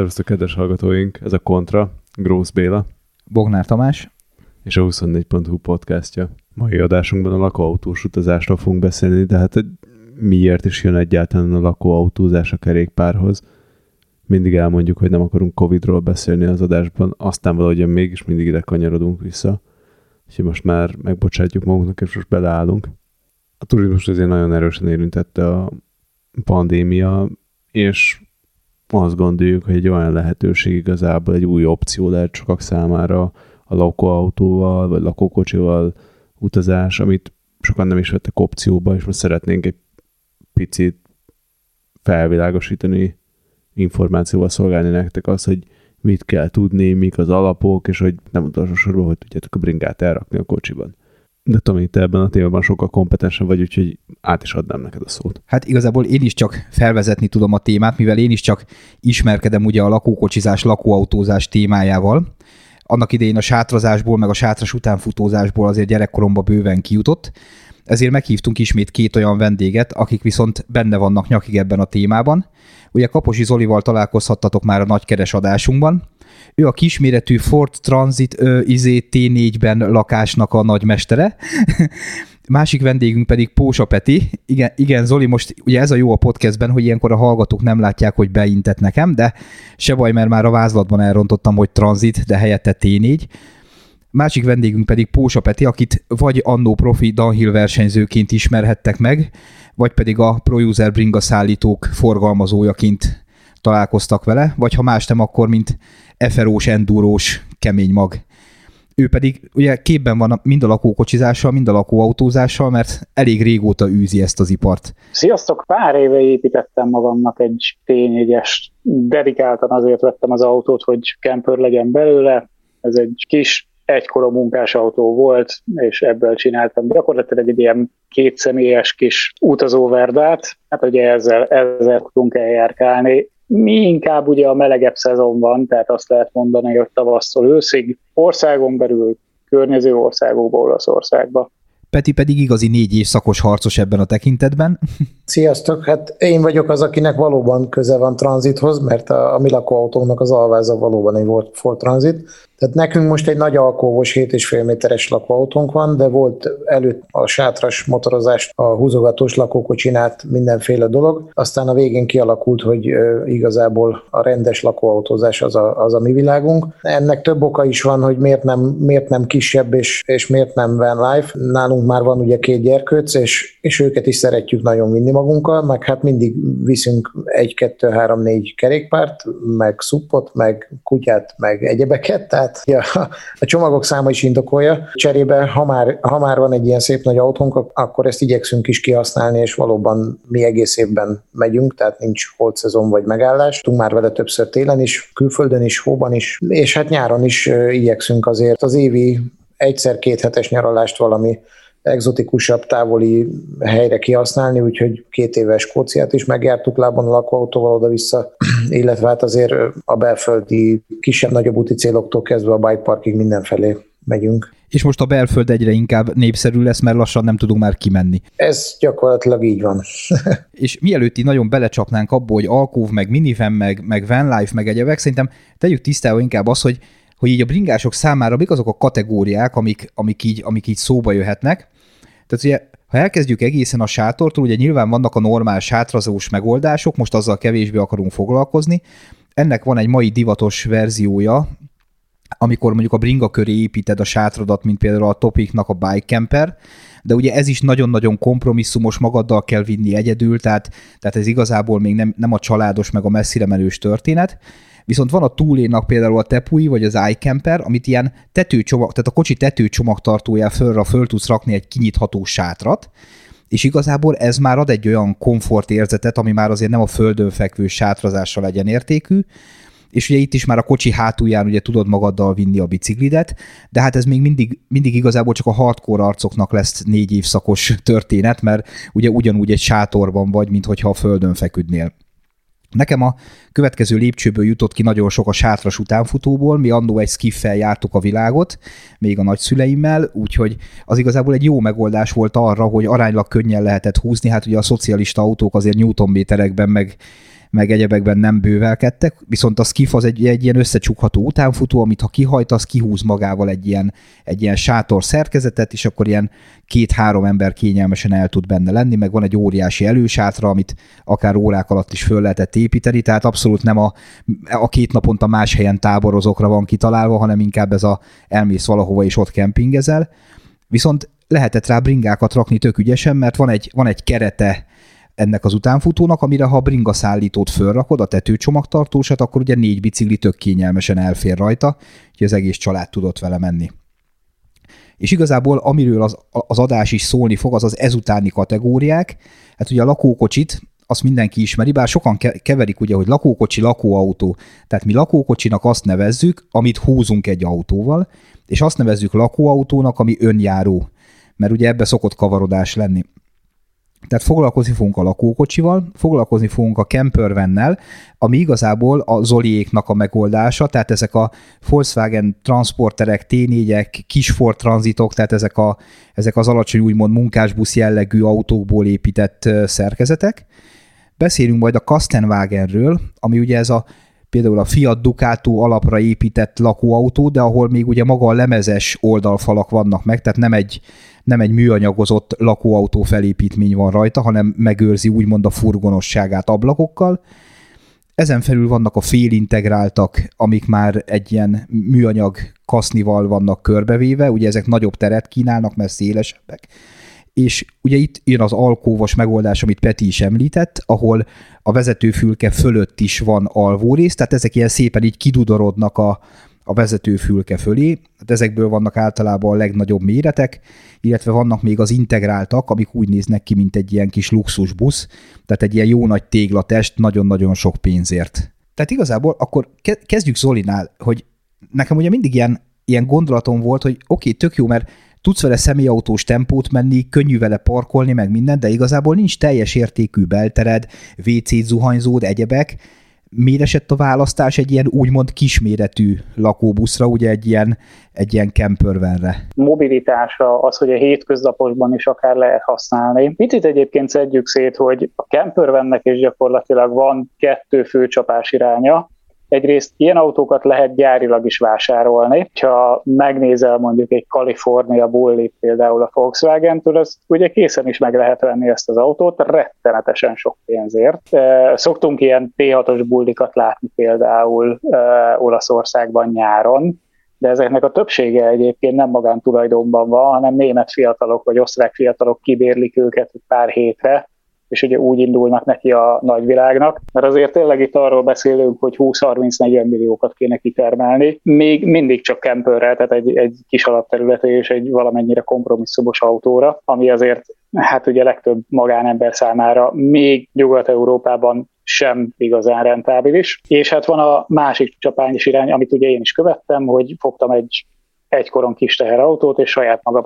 Szervusztok, kedves hallgatóink! Ez a Kontra, Grósz Béla. Bognár Tamás. És a 24.hu podcastja. Mai adásunkban a lakóautós utazásról fogunk beszélni, de hát miért is jön egyáltalán a lakóautózás a kerékpárhoz. Mindig elmondjuk, hogy nem akarunk Covid-ról beszélni az adásban, aztán valahogy mégis mindig ide kanyarodunk vissza. Úgyhogy most már megbocsátjuk magunknak, és most beleállunk. A turizmus azért nagyon erősen érintette a pandémia, és azt gondoljuk, hogy egy olyan lehetőség igazából egy új opció lehet sokak számára a lakóautóval, vagy lakókocsival utazás, amit sokan nem is vettek opcióba, és most szeretnénk egy picit felvilágosítani, információval szolgálni nektek azt, hogy mit kell tudni, mik az alapok, és hogy nem utolsó sorban, hogy tudjátok a bringát elrakni a kocsiban. De Tomi, te ebben a témában sokkal kompetensen vagy, úgyhogy át is adnám neked a szót. Hát igazából én is csak felvezetni tudom a témát, mivel én is csak ismerkedem ugye a lakókocsizás, lakóautózás témájával. Annak idején a sátrazásból, meg a sátras utánfutózásból azért gyerekkoromban bőven kijutott, ezért meghívtunk ismét két olyan vendéget, akik viszont benne vannak nyakig ebben a témában. Ugye Kaposi Zolival találkozhattatok már a nagykeres adásunkban, ő a kisméretű Ford Transit ö, izé T4-ben lakásnak a nagymestere. Másik vendégünk pedig Pósa Peti. Igen, igen, Zoli, most ugye ez a jó a podcastben, hogy ilyenkor a hallgatók nem látják, hogy beintett nekem, de se baj, mert már a vázlatban elrontottam, hogy transit, de helyette T4. Másik vendégünk pedig Pósa Peti, akit vagy annó profi downhill versenyzőként ismerhettek meg, vagy pedig a ProUser bringa szállítók forgalmazójaként találkoztak vele, vagy ha más nem, akkor mint eferós, endurós, kemény mag. Ő pedig ugye képben van mind a lakókocsizással, mind a lakóautózással, mert elég régóta űzi ezt az ipart. Sziasztok! Pár éve építettem magamnak egy T4-est. Dedikáltan azért vettem az autót, hogy camper legyen belőle. Ez egy kis egykora munkásautó volt, és ebből csináltam gyakorlatilag egy ilyen kétszemélyes kis utazóverdát. Hát ugye ezzel, ezzel tudunk eljárkálni mi inkább ugye a melegebb szezon van, tehát azt lehet mondani, hogy tavasszal őszig országon belül, környező országokba, Olaszországba. Peti pedig igazi négy év szakos harcos ebben a tekintetben. Sziasztok, hát én vagyok az, akinek valóban köze van tranzithoz, mert a, a mi lakóautónak az alváza valóban egy volt Ford Transit. Tehát nekünk most egy nagy alkóvos 7,5 méteres lakóautónk van, de volt előtt a sátras motorozást, a húzogatós lakókocsinát, mindenféle dolog. Aztán a végén kialakult, hogy igazából a rendes lakóautózás az a, az a mi világunk. Ennek több oka is van, hogy miért nem, miért nem kisebb és, és miért nem van life. Nálunk már van ugye két gyerkőc, és, és őket is szeretjük nagyon vinni magunkkal, meg hát mindig viszünk egy, kettő, három, négy kerékpárt, meg szuppot, meg kutyát, meg egyebeket, tehát ja, a csomagok száma is indokolja. Cserébe, ha már, ha már van egy ilyen szép nagy autónk, akkor ezt igyekszünk is kihasználni, és valóban mi egész évben megyünk, tehát nincs holt szezon vagy megállás. Tudunk már vele többször télen is, külföldön is, hóban is, és hát nyáron is igyekszünk azért az évi egyszer-két hetes nyaralást valami egzotikusabb, távoli helyre kihasználni, úgyhogy két éves Skóciát is megjártuk lábon a lakóautóval oda-vissza, illetve hát azért a belföldi kisebb-nagyobb úti céloktól kezdve a bike parkig mindenfelé megyünk. És most a belföld egyre inkább népszerű lesz, mert lassan nem tudunk már kimenni. Ez gyakorlatilag így van. és mielőtt így nagyon belecsapnánk abból, hogy alkóv, meg minivan, meg, meg vanlife, meg egyebek, szerintem tegyük tisztába inkább az, hogy hogy így a bringások számára mik azok a kategóriák, amik, amik, így, amik így szóba jöhetnek. Tehát ugye, ha elkezdjük egészen a sátortól, ugye nyilván vannak a normál sátrazós megoldások, most azzal kevésbé akarunk foglalkozni. Ennek van egy mai divatos verziója, amikor mondjuk a bringa köré építed a sátradat, mint például a Topicnak a Bike Camper, de ugye ez is nagyon-nagyon kompromisszumos, magaddal kell vinni egyedül, tehát, tehát ez igazából még nem, nem a családos, meg a messzire menős történet. Viszont van a túlénak például a Tepui, vagy az iCamper, amit ilyen tetőcsomag, tehát a kocsi tetőcsomagtartójá fölre föl tudsz rakni egy kinyitható sátrat, és igazából ez már ad egy olyan komfortérzetet, ami már azért nem a földön fekvő sátrazással legyen értékű, és ugye itt is már a kocsi hátulján ugye tudod magaddal vinni a biciklidet, de hát ez még mindig, mindig igazából csak a hardcore arcoknak lesz négy évszakos történet, mert ugye ugyanúgy egy sátorban vagy, mint hogyha a földön feküdnél. Nekem a következő lépcsőből jutott ki nagyon sok a sátras utánfutóból, mi annó egy skiffel jártuk a világot, még a nagyszüleimmel, úgyhogy az igazából egy jó megoldás volt arra, hogy aránylag könnyen lehetett húzni, hát ugye a szocialista autók azért newtonméterekben meg meg egyebekben nem bővelkedtek, viszont a skiff az egy, egy ilyen összecsukható utánfutó, amit ha kihajtasz, kihúz magával egy ilyen, egy ilyen sátor szerkezetet, és akkor ilyen két-három ember kényelmesen el tud benne lenni, meg van egy óriási elősátra, amit akár órák alatt is föl lehetett építeni, tehát abszolút nem a, a két naponta más helyen táborozókra van kitalálva, hanem inkább ez a elmész valahova és ott kempingezel. Viszont lehetett rá bringákat rakni tök ügyesen, mert van egy, van egy kerete ennek az utánfutónak, amire ha a bringa szállítót fölrakod, a tetőcsomagtartósat, akkor ugye négy bicikli tök kényelmesen elfér rajta, hogy az egész család tudott vele menni. És igazából amiről az, az adás is szólni fog, az az ezutáni kategóriák. Hát ugye a lakókocsit, azt mindenki ismeri, bár sokan keverik ugye, hogy lakókocsi, lakóautó. Tehát mi lakókocsinak azt nevezzük, amit húzunk egy autóval, és azt nevezzük lakóautónak, ami önjáró. Mert ugye ebbe szokott kavarodás lenni. Tehát foglalkozni fogunk a lakókocsival, foglalkozni fogunk a campervennel, ami igazából a Zoliéknak a megoldása, tehát ezek a Volkswagen transporterek, T4-ek, kis Ford transitok, tehát ezek, a, ezek az alacsony úgymond munkásbusz jellegű autókból épített szerkezetek. Beszélünk majd a Kastenwagenről, ami ugye ez a például a Fiat Ducato alapra épített lakóautó, de ahol még ugye maga a lemezes oldalfalak vannak meg, tehát nem egy, nem egy műanyagozott lakóautó felépítmény van rajta, hanem megőrzi úgymond a furgonosságát ablakokkal. Ezen felül vannak a félintegráltak, amik már egy ilyen műanyag kasznival vannak körbevéve, ugye ezek nagyobb teret kínálnak, mert szélesebbek. És ugye itt jön az alkóvos megoldás, amit Peti is említett, ahol a vezetőfülke fölött is van alvórész, tehát ezek ilyen szépen így kidudorodnak a, a vezetőfülke fölé. Hát ezekből vannak általában a legnagyobb méretek, illetve vannak még az integráltak, amik úgy néznek ki, mint egy ilyen kis luxusbusz, tehát egy ilyen jó nagy téglatest nagyon-nagyon sok pénzért. Tehát igazából akkor kezdjük Zolinál, hogy nekem ugye mindig ilyen, ilyen gondolatom volt, hogy oké, okay, tök jó, mert tudsz vele személyautós tempót menni, könnyű vele parkolni, meg minden, de igazából nincs teljes értékű beltered, WC zuhanyzód, egyebek, miért esett a választás egy ilyen úgymond kisméretű lakóbuszra, ugye egy ilyen, egy ilyen campervenre? Mobilitása, az, hogy a hétköznapokban is akár lehet használni. Picit egyébként szedjük szét, hogy a campervennek is gyakorlatilag van kettő főcsapás iránya, Egyrészt ilyen autókat lehet gyárilag is vásárolni. Ha megnézel mondjuk egy California Bulli például a Volkswagen-től, az ugye készen is meg lehet venni ezt az autót, rettenetesen sok pénzért. Szoktunk ilyen T6-os bullikat látni például Olaszországban nyáron, de ezeknek a többsége egyébként nem magántulajdonban van, hanem német fiatalok vagy osztrák fiatalok kibérlik őket pár hétre, és ugye úgy indulnak neki a nagyvilágnak, mert azért tényleg itt arról beszélünk, hogy 20-30-40 milliókat kéne kitermelni, még mindig csak kempőrrel, tehát egy, egy kis alapterülete és egy valamennyire kompromisszumos autóra, ami azért hát ugye legtöbb magánember számára még Nyugat-Európában sem igazán rentábilis. És hát van a másik csapányos irány, amit ugye én is követtem, hogy fogtam egy egykoron kis teherautót, és saját magam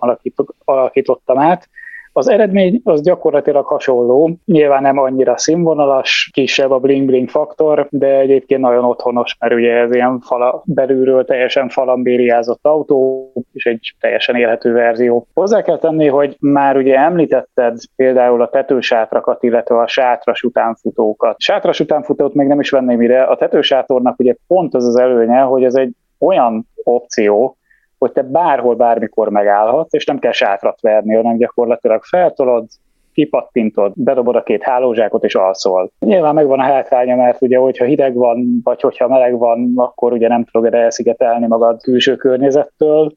alakítottam át, az eredmény az gyakorlatilag hasonló, nyilván nem annyira színvonalas, kisebb a bling-bling faktor, de egyébként nagyon otthonos, mert ugye ez ilyen fala, belülről teljesen falambériázott autó, és egy teljesen élhető verzió. Hozzá kell tenni, hogy már ugye említetted például a tetősátrakat, illetve a sátras utánfutókat. Sátras utánfutót még nem is venném ide, a tetősátornak ugye pont az az előnye, hogy ez egy olyan opció, hogy te bárhol, bármikor megállhatsz, és nem kell sátrat verni, hanem gyakorlatilag feltolod, kipattintod, bedobod a két hálózsákot és alszol. Nyilván megvan a hátránya, mert ugye, hogyha hideg van, vagy hogyha meleg van, akkor ugye nem tudod elszigetelni magad külső környezettől,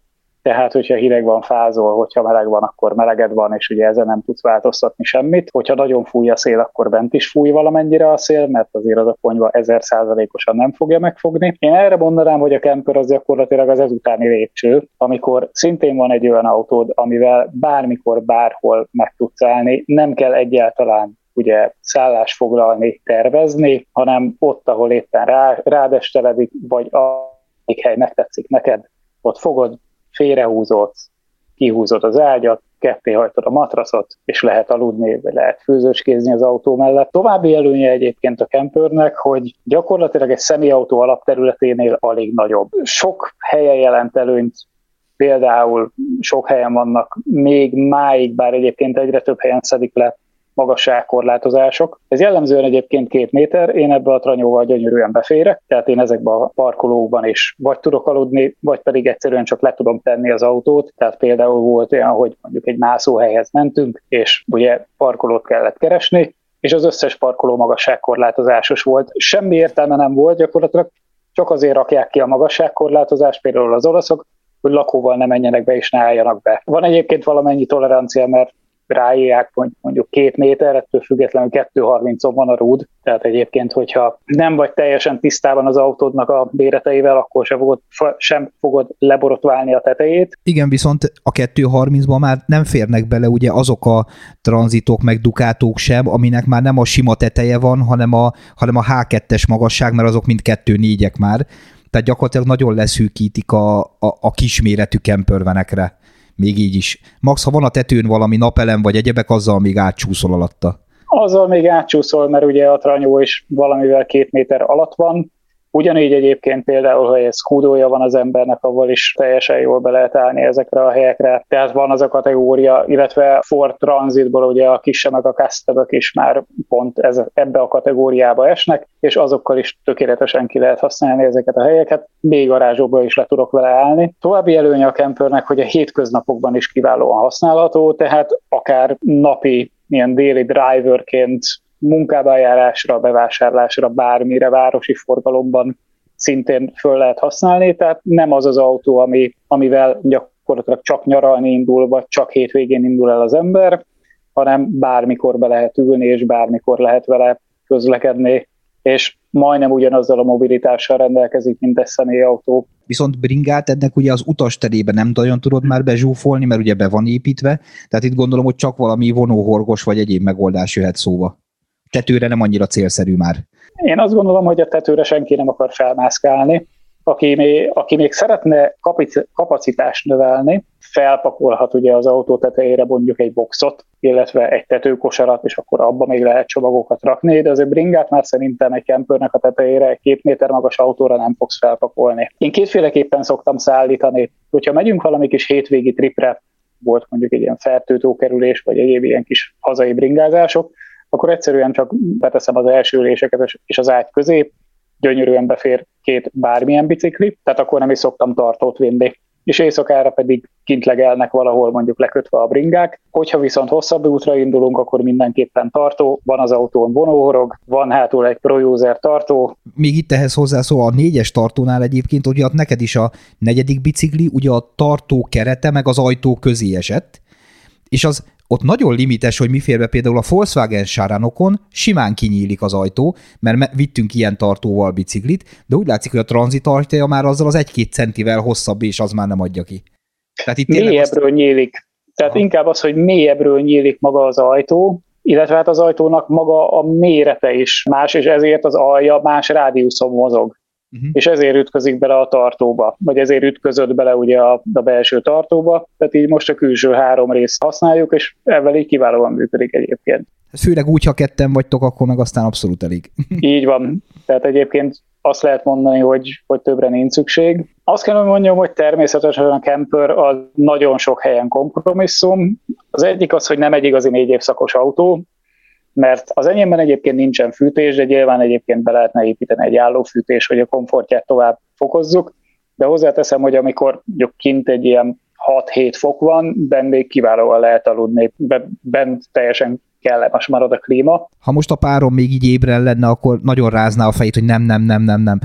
tehát hogyha hideg van, fázol, hogyha meleg van, akkor meleged van, és ugye ezen nem tudsz változtatni semmit. Hogyha nagyon fúj a szél, akkor bent is fúj valamennyire a szél, mert azért az a ponyva ezer százalékosan nem fogja megfogni. Én erre mondanám, hogy a camper az gyakorlatilag az ezutáni lépcső, amikor szintén van egy olyan autód, amivel bármikor, bárhol meg tudsz állni, nem kell egyáltalán ugye szállás foglalni, tervezni, hanem ott, ahol éppen rá, rádesteledik, vagy a hely megtetszik neked, ott fogod, félrehúzódsz, kihúzod az ágyat, ketté hajtod a matracot, és lehet aludni, vagy lehet főzőskézni az autó mellett. További előnye egyébként a kempőrnek, hogy gyakorlatilag egy személyautó alapterületénél alig nagyobb. Sok helyen jelent előnyt például sok helyen vannak még máig, bár egyébként egyre több helyen szedik le magasságkorlátozások. Ez jellemzően egyébként két méter, én ebbe a tranyóval gyönyörűen beférek, tehát én ezekben a parkolókban is vagy tudok aludni, vagy pedig egyszerűen csak le tudom tenni az autót. Tehát például volt olyan, hogy mondjuk egy mászóhelyhez mentünk, és ugye parkolót kellett keresni, és az összes parkoló magasságkorlátozásos volt. Semmi értelme nem volt gyakorlatilag, csak azért rakják ki a magasságkorlátozást, például az olaszok, hogy lakóval ne menjenek be és ne álljanak be. Van egyébként valamennyi tolerancia, mert ráírják mondjuk két méter, ettől függetlenül 2.30-on van a rúd, tehát egyébként, hogyha nem vagy teljesen tisztában az autódnak a béreteivel, akkor sem fogod, sem fogod leborotválni a tetejét. Igen, viszont a 2.30-ban már nem férnek bele ugye azok a tranzitok meg dukátók sem, aminek már nem a sima teteje van, hanem a, hanem a H2-es magasság, mert azok mind 2.4-ek már. Tehát gyakorlatilag nagyon leszűkítik a, a, a kisméretű kempörvenekre még így is. Max, ha van a tetőn valami napelem vagy egyebek, azzal még átcsúszol alatta. Azzal még átcsúszol, mert ugye a tranyó is valamivel két méter alatt van, Ugyanígy egyébként például, hogy egy skúdója van az embernek, avval is teljesen jól be lehet állni ezekre a helyekre. Tehát van az a kategória, illetve Ford Transitból ugye a kisemek, a custom is már pont ez, ebbe a kategóriába esnek, és azokkal is tökéletesen ki lehet használni ezeket a helyeket. Még garázsokba is le tudok vele állni. További előnye a campernek, hogy a hétköznapokban is kiválóan használható, tehát akár napi ilyen déli driverként munkába járásra, bevásárlásra, bármire városi forgalomban szintén föl lehet használni, tehát nem az az autó, ami, amivel gyakorlatilag csak nyaralni indul, vagy csak hétvégén indul el az ember, hanem bármikor be lehet ülni, és bármikor lehet vele közlekedni, és majdnem ugyanazzal a mobilitással rendelkezik, mint egy személyautó. Viszont bringát ennek ugye az terébe nem nagyon tudod már bezsúfolni, mert ugye be van építve, tehát itt gondolom, hogy csak valami vonóhorgos vagy egyéb megoldás jöhet szóba tetőre nem annyira célszerű már. Én azt gondolom, hogy a tetőre senki nem akar felmászkálni. Aki még, aki még szeretne kapacitást növelni, felpakolhat ugye az autó tetejére mondjuk egy boxot, illetve egy tetőkosarat, és akkor abba még lehet csomagokat rakni, de azért bringát már szerintem egy kempőrnek a tetejére egy két méter magas autóra nem fogsz felpakolni. Én kétféleképpen szoktam szállítani, hogyha megyünk valami kis hétvégi tripre, volt mondjuk egy ilyen fertőtókerülés, vagy egyéb ilyen kis hazai bringázások, akkor egyszerűen csak beteszem az első üléseket és az ágy közé, gyönyörűen befér két bármilyen bicikli, tehát akkor nem is szoktam tartót vinni. És éjszakára pedig kint legelnek valahol mondjuk lekötve a bringák. Hogyha viszont hosszabb útra indulunk, akkor mindenképpen tartó, van az autón vonóhorog, van hátul egy ProUser tartó. Még itt ehhez hozzászól a négyes tartónál egyébként, ugye neked is a negyedik bicikli, ugye a tartó kerete meg az ajtó közé esett, és az ott nagyon limites, hogy mi fér be például a Volkswagen Sáranokon simán kinyílik az ajtó, mert vittünk ilyen tartóval biciklit, de úgy látszik, hogy a tranzit ajtaja már azzal az egy-két centivel hosszabb, és az már nem adja ki. Tehát itt mélyebbről azt... nyílik. Tehát Aha. inkább az, hogy mélyebbről nyílik maga az ajtó, illetve hát az ajtónak maga a mérete is más, és ezért az alja más rádiuszon mozog uh-huh. és ezért ütközik bele a tartóba, vagy ezért ütközött bele ugye a, a belső tartóba, tehát így most a külső három részt használjuk, és ebben így kiválóan működik egyébként. Ez főleg úgy, ha ketten vagytok, akkor meg aztán abszolút elég. így van. Tehát egyébként azt lehet mondani, hogy, hogy többre nincs szükség. Azt kell, hogy mondjam, hogy természetesen a camper az nagyon sok helyen kompromisszum. Az egyik az, hogy nem egy igazi négy évszakos autó, mert az enyémben egyébként nincsen fűtés, de nyilván egyébként be lehetne építeni egy állófűtés, hogy a komfortját tovább fokozzuk, de hozzáteszem, hogy amikor mondjuk kint egy ilyen 6-7 fok van, bent még kiválóan lehet aludni, bent teljesen kellemes marad a klíma. Ha most a párom még így ébren lenne, akkor nagyon rázná a fejét, hogy nem, nem, nem, nem, nem.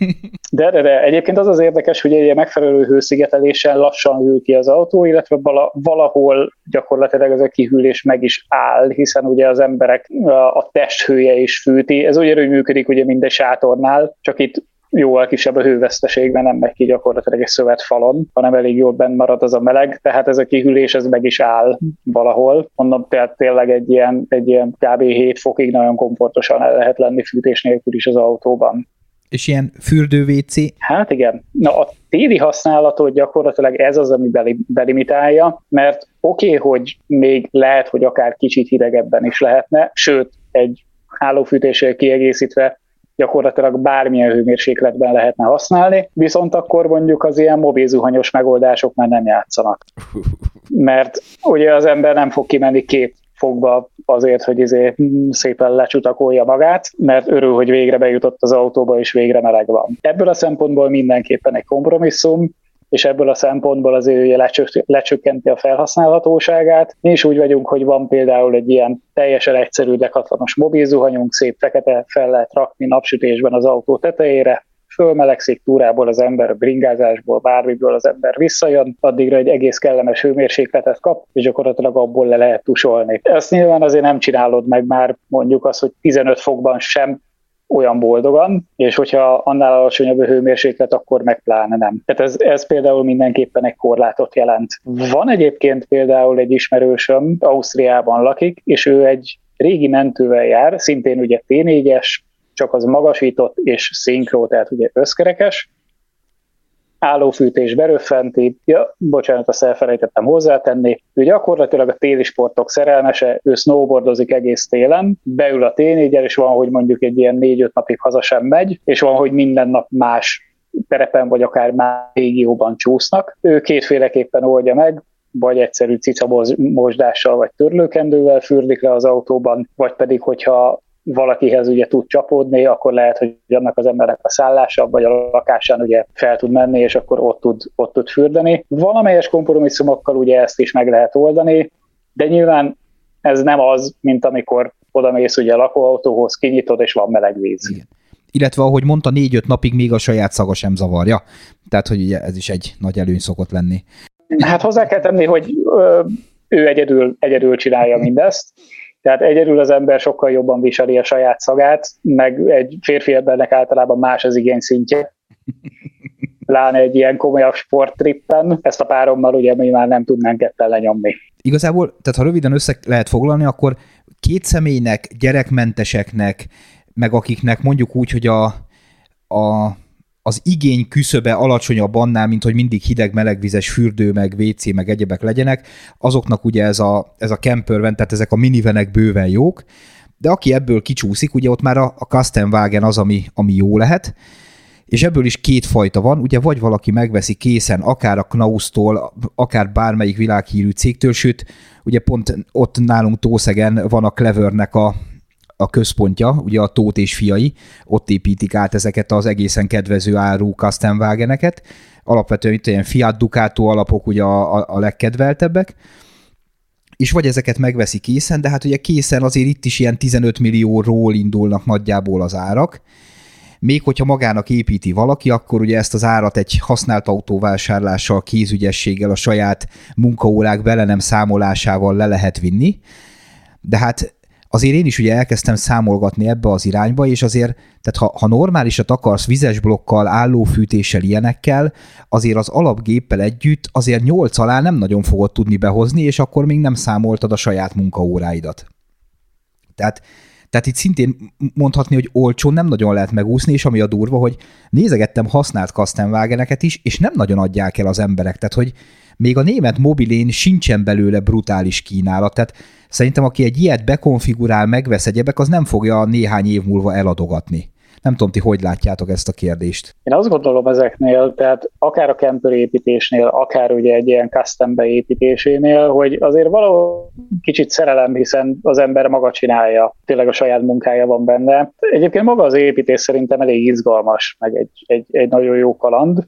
de, de, de. Egyébként az az érdekes, hogy egy megfelelő hőszigetelésen lassan hűl ki az autó, illetve valahol gyakorlatilag ez a kihűlés meg is áll, hiszen ugye az emberek a testhője is fűti. Ez ugyanúgy működik ugye minden sátornál, csak itt jóval kisebb a hőveszteségben, nem megy ki gyakorlatilag egy szövet falon, hanem elég jól bent marad az a meleg, tehát ez a kihűlés ez meg is áll valahol. Mondom, tehát tényleg egy ilyen, egy ilyen kb. 7 fokig nagyon komfortosan el lehet lenni fűtés nélkül is az autóban. És ilyen fürdő-WC? Hát igen. Na a téli használatot gyakorlatilag ez az, ami belimitálja, mert oké, okay, hogy még lehet, hogy akár kicsit hidegebben is lehetne, sőt, egy hálófűtéssel kiegészítve gyakorlatilag bármilyen hőmérsékletben lehetne használni, viszont akkor mondjuk az ilyen mobilzuhanyos megoldások már nem játszanak. Mert ugye az ember nem fog kimenni két fogba azért, hogy izé szépen lecsutakolja magát, mert örül, hogy végre bejutott az autóba, és végre meleg van. Ebből a szempontból mindenképpen egy kompromisszum, és ebből a szempontból azért ugye lecsökkenti a felhasználhatóságát. Mi is úgy vagyunk, hogy van például egy ilyen teljesen egyszerű dekatlanos mobilzuhanyunk, szép fekete fel lehet rakni napsütésben az autó tetejére, fölmelegszik, túrából az ember, bringázásból, bármiből az ember visszajön, addigra egy egész kellemes hőmérsékletet kap, és gyakorlatilag abból le lehet tusolni. Ezt nyilván azért nem csinálod meg már mondjuk az, hogy 15 fokban sem olyan boldogan, és hogyha annál alacsonyabb a hőmérséklet, akkor meg pláne nem. Tehát ez, ez például mindenképpen egy korlátot jelent. Van egyébként például egy ismerősöm, Ausztriában lakik, és ő egy régi mentővel jár, szintén ugye T4-es, csak az magasított és szinkró, tehát ugye összkerekes, állófűtés beröffenti, ja, bocsánat, azt elfelejtettem hozzátenni, ő gyakorlatilag a téli sportok szerelmese, ő snowboardozik egész télen, beül a t és van, hogy mondjuk egy ilyen négy-öt napig haza sem megy, és van, hogy minden nap más terepen, vagy akár már régióban csúsznak. Ő kétféleképpen oldja meg, vagy egyszerű cicamosdással, vagy törlőkendővel fürdik le az autóban, vagy pedig, hogyha valakihez ugye tud csapódni, akkor lehet, hogy annak az embernek a szállása, vagy a lakásán ugye fel tud menni, és akkor ott tud, ott tud fürdeni. Valamelyes kompromisszumokkal ugye ezt is meg lehet oldani, de nyilván ez nem az, mint amikor oda mész ugye a lakóautóhoz, kinyitod, és van meleg víz. Igen. Illetve, ahogy mondta, négy-öt napig még a saját szaga sem zavarja. Tehát, hogy ugye ez is egy nagy előny szokott lenni. Hát hozzá kell tenni, hogy ö, ő egyedül, egyedül csinálja mindezt, tehát egyedül az ember sokkal jobban viseli a saját szagát, meg egy férfi embernek általában más az igény szintje. Láne egy ilyen komolyabb sporttrippen, ezt a párommal ugye mi már nem tudnánk ketten lenyomni. Igazából, tehát ha röviden össze lehet foglalni, akkor két személynek, gyerekmenteseknek, meg akiknek mondjuk úgy, hogy a, a az igény küszöbe alacsonyabb annál, mint hogy mindig hideg, melegvizes fürdő, meg WC, meg egyebek legyenek, azoknak ugye ez a, ez a camperven, tehát ezek a minivenek bőven jók, de aki ebből kicsúszik, ugye ott már a, a custom wagon az, ami, ami jó lehet, és ebből is két fajta van, ugye vagy valaki megveszi készen, akár a Knaus-tól, akár bármelyik világhírű cégtől, sőt, ugye pont ott nálunk Tószegen van a Clevernek a, a központja, ugye a Tóth és fiai, ott építik át ezeket az egészen kedvező áru custom wageneket. Alapvetően itt ilyen Fiat Ducato alapok ugye a, a, a legkedveltebbek, és vagy ezeket megveszi készen, de hát ugye készen azért itt is ilyen 15 millióról indulnak nagyjából az árak, még hogyha magának építi valaki, akkor ugye ezt az árat egy használt autóvásárlással, kézügyességgel, a saját munkaórák vele nem számolásával le lehet vinni, de hát azért én is ugye elkezdtem számolgatni ebbe az irányba, és azért, tehát ha, ha normálisat akarsz vizes blokkal, állófűtéssel, ilyenekkel, azért az alapgéppel együtt azért nyolc alá nem nagyon fogod tudni behozni, és akkor még nem számoltad a saját munkaóráidat. Tehát tehát itt szintén mondhatni, hogy olcsón nem nagyon lehet megúszni, és ami a durva, hogy nézegettem használt Kastenwageneket is, és nem nagyon adják el az emberek. Tehát, hogy még a német mobilén sincsen belőle brutális kínálat. Tehát Szerintem aki egy ilyet bekonfigurál, megvesz egyebek, az nem fogja néhány év múlva eladogatni. Nem tudom, ti hogy látjátok ezt a kérdést? Én azt gondolom ezeknél, tehát akár a camper építésnél, akár ugye egy ilyen custom beépítésénél, hogy azért való kicsit szerelem, hiszen az ember maga csinálja, tényleg a saját munkája van benne. Egyébként maga az építés szerintem elég izgalmas, meg egy, egy, egy nagyon jó kaland.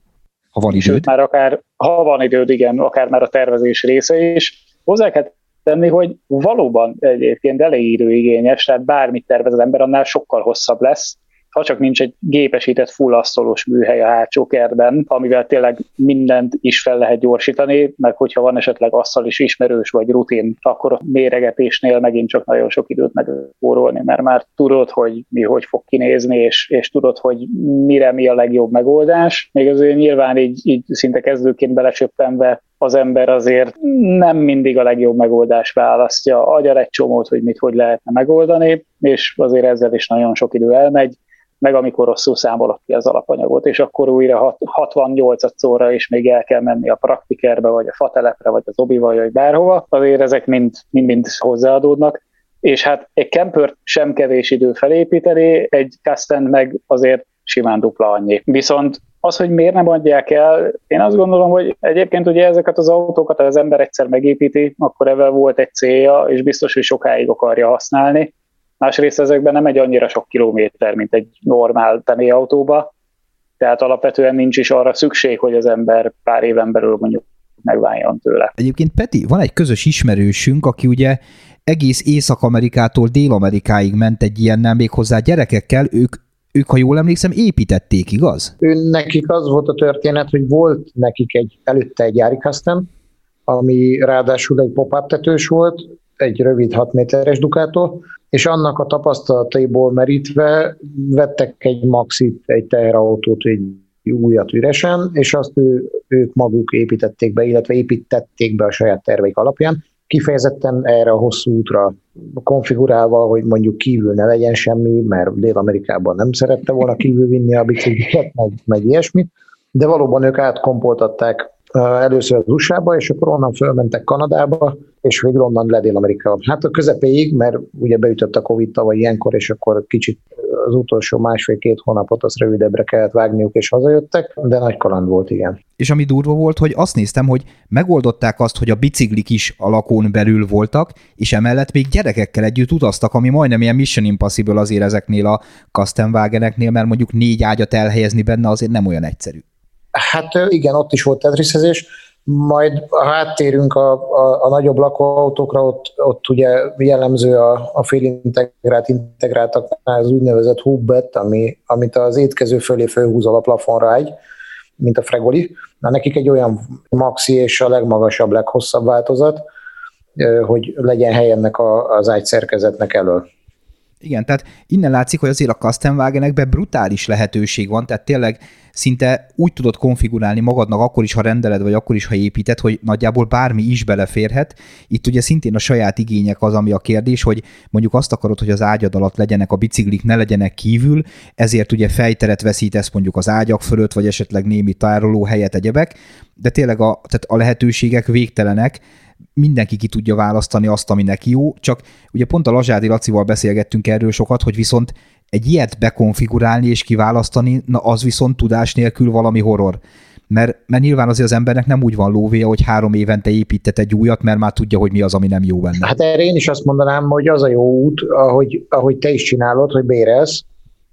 Ha van időd. Sőt, már akár, ha van időd, igen, akár már a tervezés része is. Hozzá kell tenni, hogy valóban egyébként elég időigényes, tehát bármit tervez az ember, annál sokkal hosszabb lesz, ha csak nincs egy gépesített fullasztolós műhely a hátsó kertben, amivel tényleg mindent is fel lehet gyorsítani, meg hogyha van esetleg asszal is ismerős vagy rutin, akkor a méregetésnél megint csak nagyon sok időt megórolni, mert már tudod, hogy mi hogy fog kinézni, és, és tudod, hogy mire mi a legjobb megoldás. Még azért nyilván így, így szinte kezdőként belecsöppenve az ember azért nem mindig a legjobb megoldás választja, agyal egy csomót, hogy mit hogy lehetne megoldani, és azért ezzel is nagyon sok idő elmegy, meg amikor rosszul számolok ki az alapanyagot, és akkor újra 68 szóra is még el kell menni a praktikerbe, vagy a fatelepre, vagy az obival, vagy bárhova, azért ezek mind, mind, mind hozzáadódnak és hát egy camper sem kevés idő felépíteni, egy custom meg azért simán dupla annyi. Viszont az, hogy miért nem adják el, én azt gondolom, hogy egyébként ugye ezeket az autókat, az ember egyszer megépíti, akkor ebben volt egy célja, és biztos, hogy sokáig akarja használni. Másrészt ezekben nem egy annyira sok kilométer, mint egy normál autóba, tehát alapvetően nincs is arra szükség, hogy az ember pár éven belül mondjuk megváljon tőle. Egyébként Peti, van egy közös ismerősünk, aki ugye egész Észak-Amerikától Dél-Amerikáig ment egy ilyennel, méghozzá gyerekekkel, ők ők, ha jól emlékszem, építették, igaz? Ő, nekik az volt a történet, hogy volt nekik egy, előtte egy gyári custom, ami ráadásul egy pop-up tetős volt, egy rövid 6 méteres dukától, és annak a tapasztalataiból merítve vettek egy maxit, egy teherautót, egy újat üresen, és azt ő, ők maguk építették be, illetve építették be a saját terveik alapján, kifejezetten erre a hosszú útra konfigurálva, hogy mondjuk kívül ne legyen semmi, mert Dél-Amerikában nem szerette volna kívül vinni a bicikliket, meg, meg ilyesmit, de valóban ők átkompoltatták először az USA-ba, és akkor onnan fölmentek Kanadába, és végül onnan le Dél-Amerika. Hát a közepéig, mert ugye beütött a Covid tavaly ilyenkor, és akkor kicsit az utolsó másfél-két hónapot az rövidebbre kellett vágniuk, és hazajöttek, de nagy kaland volt, igen. És ami durva volt, hogy azt néztem, hogy megoldották azt, hogy a biciklik is a lakón belül voltak, és emellett még gyerekekkel együtt utaztak, ami majdnem ilyen Mission Impossible azért ezeknél a custom wageneknél, mert mondjuk négy ágyat elhelyezni benne azért nem olyan egyszerű. Hát igen, ott is volt tetriszezés, majd ha áttérünk a, a, a nagyobb lakóautókra, ott, ott ugye jellemző a, a félintegrált integráltaknál az úgynevezett hubbet, ami, amit az étkező fölé fölhúzol a plafonra egy, mint a fregoli. Na, nekik egy olyan maxi és a legmagasabb, leghosszabb változat, hogy legyen hely ennek a, az ágyszerkezetnek elől. Igen, tehát innen látszik, hogy azért a custom wagenekben brutális lehetőség van, tehát tényleg szinte úgy tudod konfigurálni magadnak akkor is, ha rendeled, vagy akkor is, ha építed, hogy nagyjából bármi is beleférhet. Itt ugye szintén a saját igények az, ami a kérdés, hogy mondjuk azt akarod, hogy az ágyad alatt legyenek a biciklik, ne legyenek kívül, ezért ugye fejteret veszítesz mondjuk az ágyak fölött, vagy esetleg némi tároló helyet egyebek, de tényleg a, tehát a lehetőségek végtelenek, mindenki ki tudja választani azt, ami neki jó, csak ugye pont a Lazsádi Lacival beszélgettünk erről sokat, hogy viszont egy ilyet bekonfigurálni és kiválasztani, na az viszont tudás nélkül valami horror. Mert, mert nyilván azért az embernek nem úgy van lóvéja, hogy három évente épített egy újat, mert már tudja, hogy mi az, ami nem jó benne. Hát erre én is azt mondanám, hogy az a jó út, ahogy, ahogy te is csinálod, hogy bérelsz,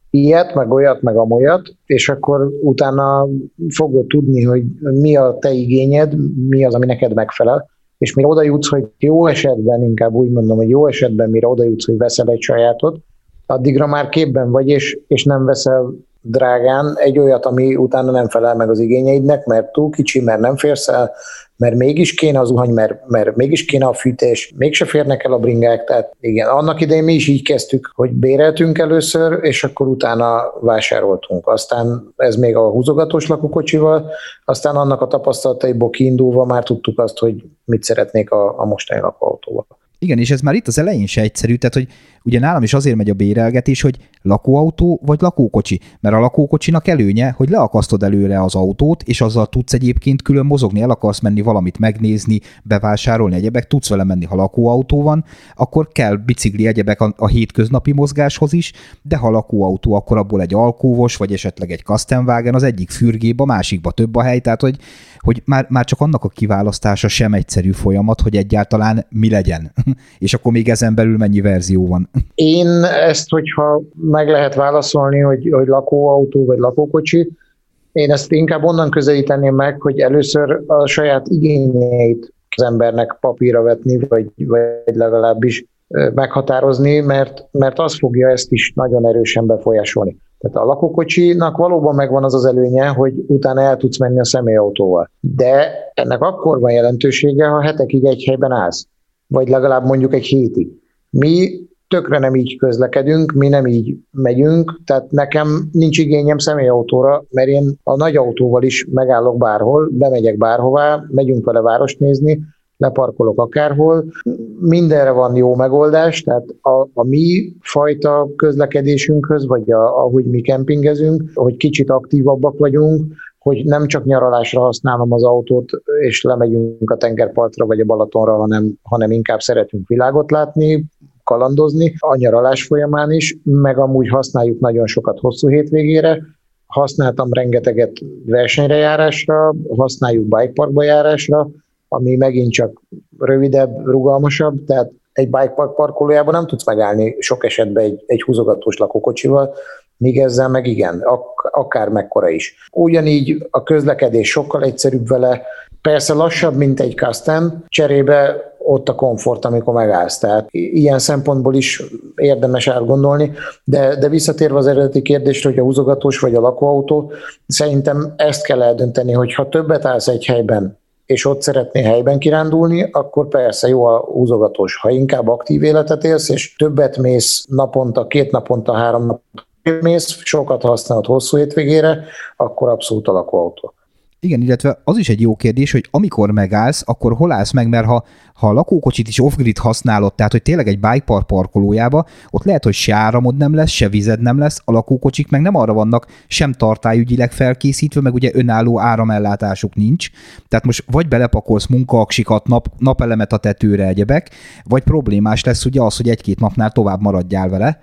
ilyet, meg olyat, meg amolyat, és akkor utána fogod tudni, hogy mi a te igényed, mi az, ami neked megfelel, és mire oda jutsz, hogy jó esetben, inkább úgy mondom, hogy jó esetben, mire oda jutsz, hogy veszel egy sajátot, addigra már képben vagy, és, és nem veszel drágán egy olyat, ami utána nem felel meg az igényeidnek, mert túl kicsi, mert nem férsz el, mert mégis kéne az zuhany, mert, mert mégis kéne a fűtés, mégse férnek el a bringák, tehát igen, annak idején mi is így kezdtük, hogy béreltünk először, és akkor utána vásároltunk. Aztán ez még a húzogatós lakókocsival, aztán annak a tapasztalataiból kiindulva már tudtuk azt, hogy mit szeretnék a, a mostani lakóautóval. Igen, és ez már itt az elején se egyszerű, tehát hogy ugye nálam is azért megy a bérelgetés, hogy lakóautó vagy lakókocsi, mert a lakókocsinak előnye, hogy leakasztod előre az autót, és azzal tudsz egyébként külön mozogni, el akarsz menni valamit megnézni, bevásárolni egyebek, tudsz vele menni, ha lakóautó van, akkor kell bicikli egyebek a, a hétköznapi mozgáshoz is, de ha lakóautó, akkor abból egy alkóvos, vagy esetleg egy Kastenwagen, az egyik fürgébe, a másikba több a hely, tehát hogy, hogy már, már csak annak a kiválasztása sem egyszerű folyamat, hogy egyáltalán mi legyen. és akkor még ezen belül mennyi verzió van. Én ezt, hogyha meg lehet válaszolni, hogy, hogy lakóautó vagy lakókocsi, én ezt inkább onnan közelíteném meg, hogy először a saját igényeit az embernek papírra vetni, vagy, vagy legalábbis meghatározni, mert, mert az fogja ezt is nagyon erősen befolyásolni. Tehát a lakókocsinak valóban megvan az az előnye, hogy utána el tudsz menni a személyautóval. De ennek akkor van jelentősége, ha hetekig egy helyben állsz, vagy legalább mondjuk egy hétig. Mi tökre nem így közlekedünk, mi nem így megyünk, tehát nekem nincs igényem személyautóra, mert én a nagy autóval is megállok bárhol, bemegyek bárhová, megyünk vele várost nézni, leparkolok akárhol. Mindenre van jó megoldás, tehát a, a mi fajta közlekedésünkhöz, vagy a, ahogy mi kempingezünk, hogy kicsit aktívabbak vagyunk, hogy nem csak nyaralásra használom az autót, és lemegyünk a tengerpartra vagy a Balatonra, hanem, hanem inkább szeretünk világot látni, kalandozni, a nyaralás folyamán is, meg amúgy használjuk nagyon sokat hosszú hétvégére, használtam rengeteget versenyre járásra, használjuk bikeparkba járásra, ami megint csak rövidebb, rugalmasabb, tehát egy bikepark parkolójában nem tudsz megállni sok esetben egy, egy húzogatós lakókocsival, míg ezzel meg igen, ak- akár mekkora is. Ugyanígy a közlekedés sokkal egyszerűbb vele, persze lassabb, mint egy Custom, cserébe ott a komfort, amikor megállsz. Tehát ilyen szempontból is érdemes átgondolni, de, de visszatérve az eredeti kérdésre, hogy a húzogatós vagy a lakóautó, szerintem ezt kell eldönteni, hogy ha többet állsz egy helyben, és ott szeretné helyben kirándulni, akkor persze jó a húzogatós. Ha inkább aktív életet élsz, és többet mész naponta, két naponta, három naponta mész, sokat használod hosszú hétvégére, akkor abszolút a lakóautó. Igen, illetve az is egy jó kérdés, hogy amikor megállsz, akkor hol állsz meg, mert ha, ha a lakókocsit is off-grid használod, tehát hogy tényleg egy bike park parkolójába, ott lehet, hogy se áramod nem lesz, se vized nem lesz, a lakókocsik meg nem arra vannak sem tartályügyileg felkészítve, meg ugye önálló áramellátásuk nincs. Tehát most vagy belepakolsz munkaaksikat, nap, napelemet a tetőre egyebek, vagy problémás lesz ugye az, hogy egy-két napnál tovább maradjál vele.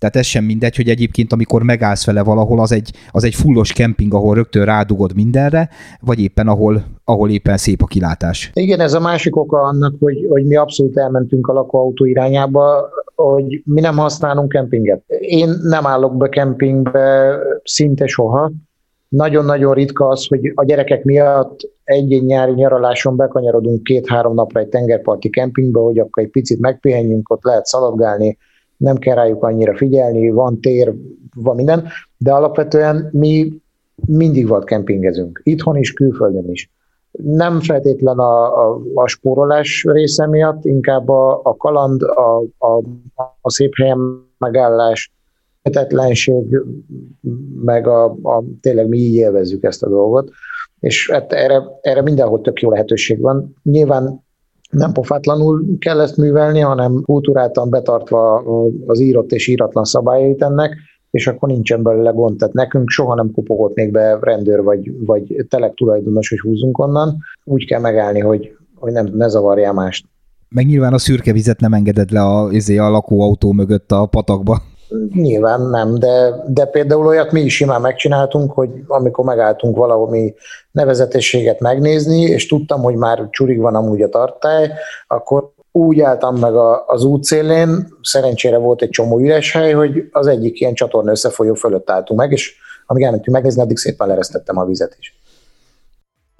Tehát ez sem mindegy, hogy egyébként amikor megállsz vele valahol, az egy, az egy fullos kemping, ahol rögtön rádugod mindenre, vagy éppen ahol, ahol éppen szép a kilátás. Igen, ez a másik oka annak, hogy, hogy mi abszolút elmentünk a lakóautó irányába, hogy mi nem használunk kempinget. Én nem állok be kempingbe szinte soha. Nagyon-nagyon ritka az, hogy a gyerekek miatt egy-egy nyári nyaraláson bekanyarodunk két-három napra egy tengerparti kempingbe, hogy akkor egy picit megpihenjünk, ott lehet szaladgálni, nem kell rájuk annyira figyelni, van tér, van minden, de alapvetően mi mindig volt kempingezünk, itthon is, külföldön is. Nem feltétlen a, a, a spórolás része miatt, inkább a, a kaland, a, a, a szép helyen megállás, kötetlenség, meg a, a, tényleg mi így élvezzük ezt a dolgot, és hát erre, erre mindenhol tök jó lehetőség van. Nyilván nem pofátlanul kell ezt művelni, hanem kultúráltan betartva az írott és íratlan szabályait ennek, és akkor nincsen belőle gond. Tehát nekünk soha nem kopogott még be rendőr vagy, vagy telek tulajdonos, hogy húzunk onnan. Úgy kell megállni, hogy, hogy nem, ne zavarja mást. Meg nyilván a szürke vizet nem engeded le a, izé, a lakóautó mögött a patakba. Nyilván nem, de, de például olyat mi is simán megcsináltunk, hogy amikor megálltunk valahol nevezetességet megnézni, és tudtam, hogy már csurig van amúgy a tartály, akkor úgy álltam meg a, az útszélén, szerencsére volt egy csomó üres hely, hogy az egyik ilyen csatorna összefolyó fölött álltunk meg, és amíg elmentünk megnézni, addig szépen leresztettem a vizet is.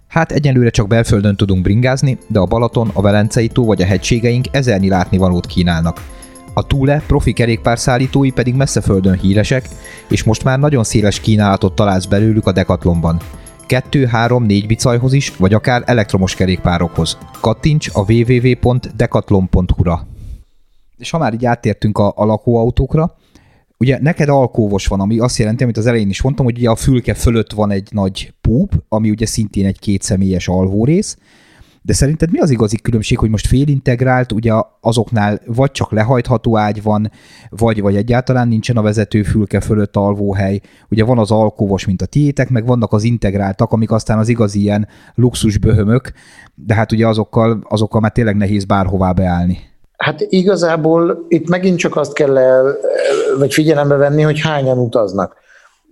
Hát egyelőre csak belföldön tudunk bringázni, de a Balaton, a Velencei tó vagy a hegységeink ezernyi látnivalót kínálnak. A Thule profi kerékpárszállítói pedig messze földön híresek, és most már nagyon széles kínálatot találsz belőlük a Decathlonban. 2, 3, 4 bicajhoz is, vagy akár elektromos kerékpárokhoz. Kattints a www.decathlon.hu-ra. És ha már így áttértünk a, a lakóautókra, ugye neked alkóvos van, ami azt jelenti, amit az elején is mondtam, hogy ugye a fülke fölött van egy nagy púp, ami ugye szintén egy kétszemélyes alvórész, de szerinted mi az igazi különbség, hogy most félintegrált, ugye azoknál vagy csak lehajtható ágy van, vagy, vagy egyáltalán nincsen a vezetőfülke fölött alvóhely. Ugye van az alkóvos, mint a tiétek, meg vannak az integráltak, amik aztán az igazi ilyen luxus böhömök, de hát ugye azokkal, azokkal már tényleg nehéz bárhová beállni. Hát igazából itt megint csak azt kell el, vagy figyelembe venni, hogy hányan utaznak.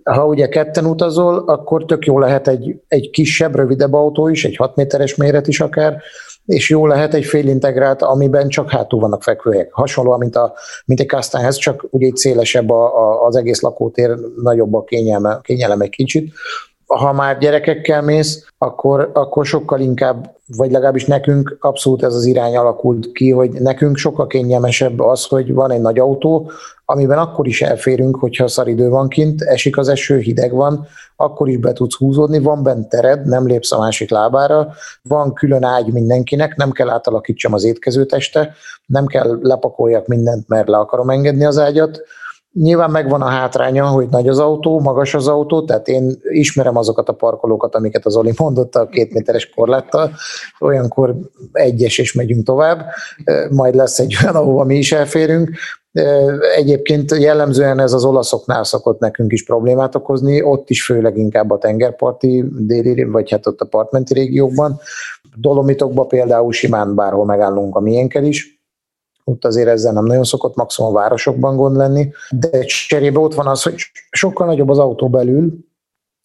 Ha ugye ketten utazol, akkor tök jó lehet egy, egy kisebb, rövidebb autó is, egy 6 méteres méret is akár, és jó lehet egy félintegrált, amiben csak hátul vannak fekvőhelyek. Hasonlóan, mint, a, mint egy Castainhez, csak ugye egy szélesebb a, a, az egész lakótér, nagyobb a kényelme, kényelem egy kicsit ha már gyerekekkel mész, akkor, akkor sokkal inkább, vagy legalábbis nekünk abszolút ez az irány alakult ki, hogy nekünk sokkal kényelmesebb az, hogy van egy nagy autó, amiben akkor is elférünk, hogyha szaridő van kint, esik az eső, hideg van, akkor is be tudsz húzódni, van bent tered, nem lépsz a másik lábára, van külön ágy mindenkinek, nem kell átalakítsam az étkezőteste, nem kell lepakoljak mindent, mert le akarom engedni az ágyat, Nyilván megvan a hátránya, hogy nagy az autó, magas az autó, tehát én ismerem azokat a parkolókat, amiket az Oli mondott a két méteres korláttal, olyankor egyes és megyünk tovább, majd lesz egy olyan, ahova mi is elférünk. Egyébként jellemzően ez az olaszoknál szokott nekünk is problémát okozni, ott is főleg inkább a tengerparti déli, vagy hát ott a partmenti régiókban. Dolomitokban például simán bárhol megállunk a miénkel is, ott azért ezzel nem nagyon szokott maximum a városokban gond lenni, de cserébe ott van az, hogy sokkal nagyobb az autó belül,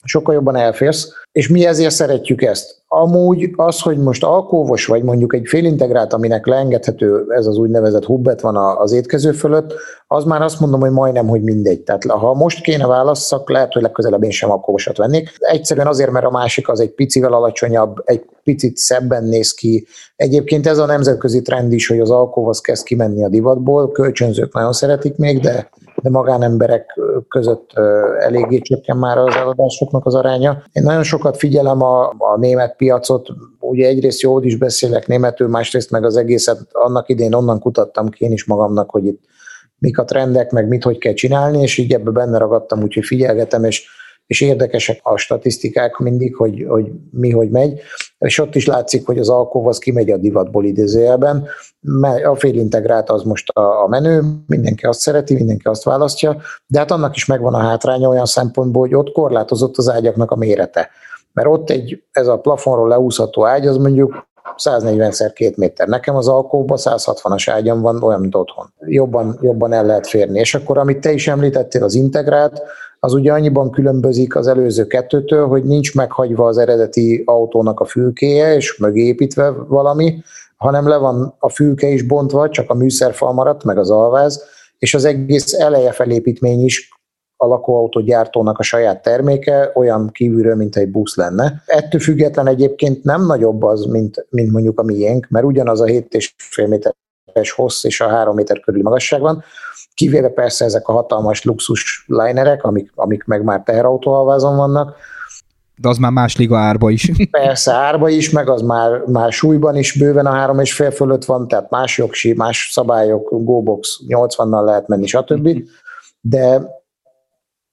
sokkal jobban elférsz, és mi ezért szeretjük ezt. Amúgy az, hogy most alkóvos vagy mondjuk egy félintegrált, aminek leengedhető ez az úgynevezett hubbet van az étkező fölött, az már azt mondom, hogy majdnem, hogy mindegy. Tehát ha most kéne válasszak, lehet, hogy legközelebb én sem alkóvosat vennék. Egyszerűen azért, mert a másik az egy picivel alacsonyabb, egy picit szebben néz ki. Egyébként ez a nemzetközi trend is, hogy az alkóhoz kezd kimenni a divatból, kölcsönzők nagyon szeretik még, de de magánemberek között eléggé csökken már az eladásoknak az aránya. Én nagyon sokat figyelem a, a német piacot, ugye egyrészt jól is beszélek németül, másrészt meg az egészet annak idén onnan kutattam ki én is magamnak, hogy itt mik a trendek, meg mit hogy kell csinálni, és így ebbe benne ragadtam, úgyhogy figyelgetem, és és érdekesek a statisztikák mindig, hogy, hogy mi hogy megy, és ott is látszik, hogy az alkov az kimegy a divatból idézőjelben, a félintegrált az most a, menő, mindenki azt szereti, mindenki azt választja, de hát annak is megvan a hátránya olyan szempontból, hogy ott korlátozott az ágyaknak a mérete. Mert ott egy, ez a plafonról leúszható ágy, az mondjuk 140 x 2 méter. Nekem az alkóban 160-as ágyam van, olyan, mint otthon. Jobban, jobban el lehet férni. És akkor, amit te is említettél, az integrált, az ugye annyiban különbözik az előző kettőtől, hogy nincs meghagyva az eredeti autónak a fülkéje, és mögé építve valami, hanem le van a fülke is bontva, csak a műszerfal maradt, meg az alváz, és az egész eleje felépítmény is a lakóautó gyártónak a saját terméke, olyan kívülről, mint egy busz lenne. Ettől független egyébként nem nagyobb az, mint, mint mondjuk a miénk, mert ugyanaz a 7,5 méteres hossz és a 3 méter körüli magasság van, kivéve persze ezek a hatalmas luxus linerek, amik, amik meg már teherautóalvázon vannak, de az már más liga árba is. Persze, árba is, meg az már, már súlyban is bőven a három és fél fölött van, tehát más jogsi, más szabályok, GoBox 80-nal lehet menni, stb. De,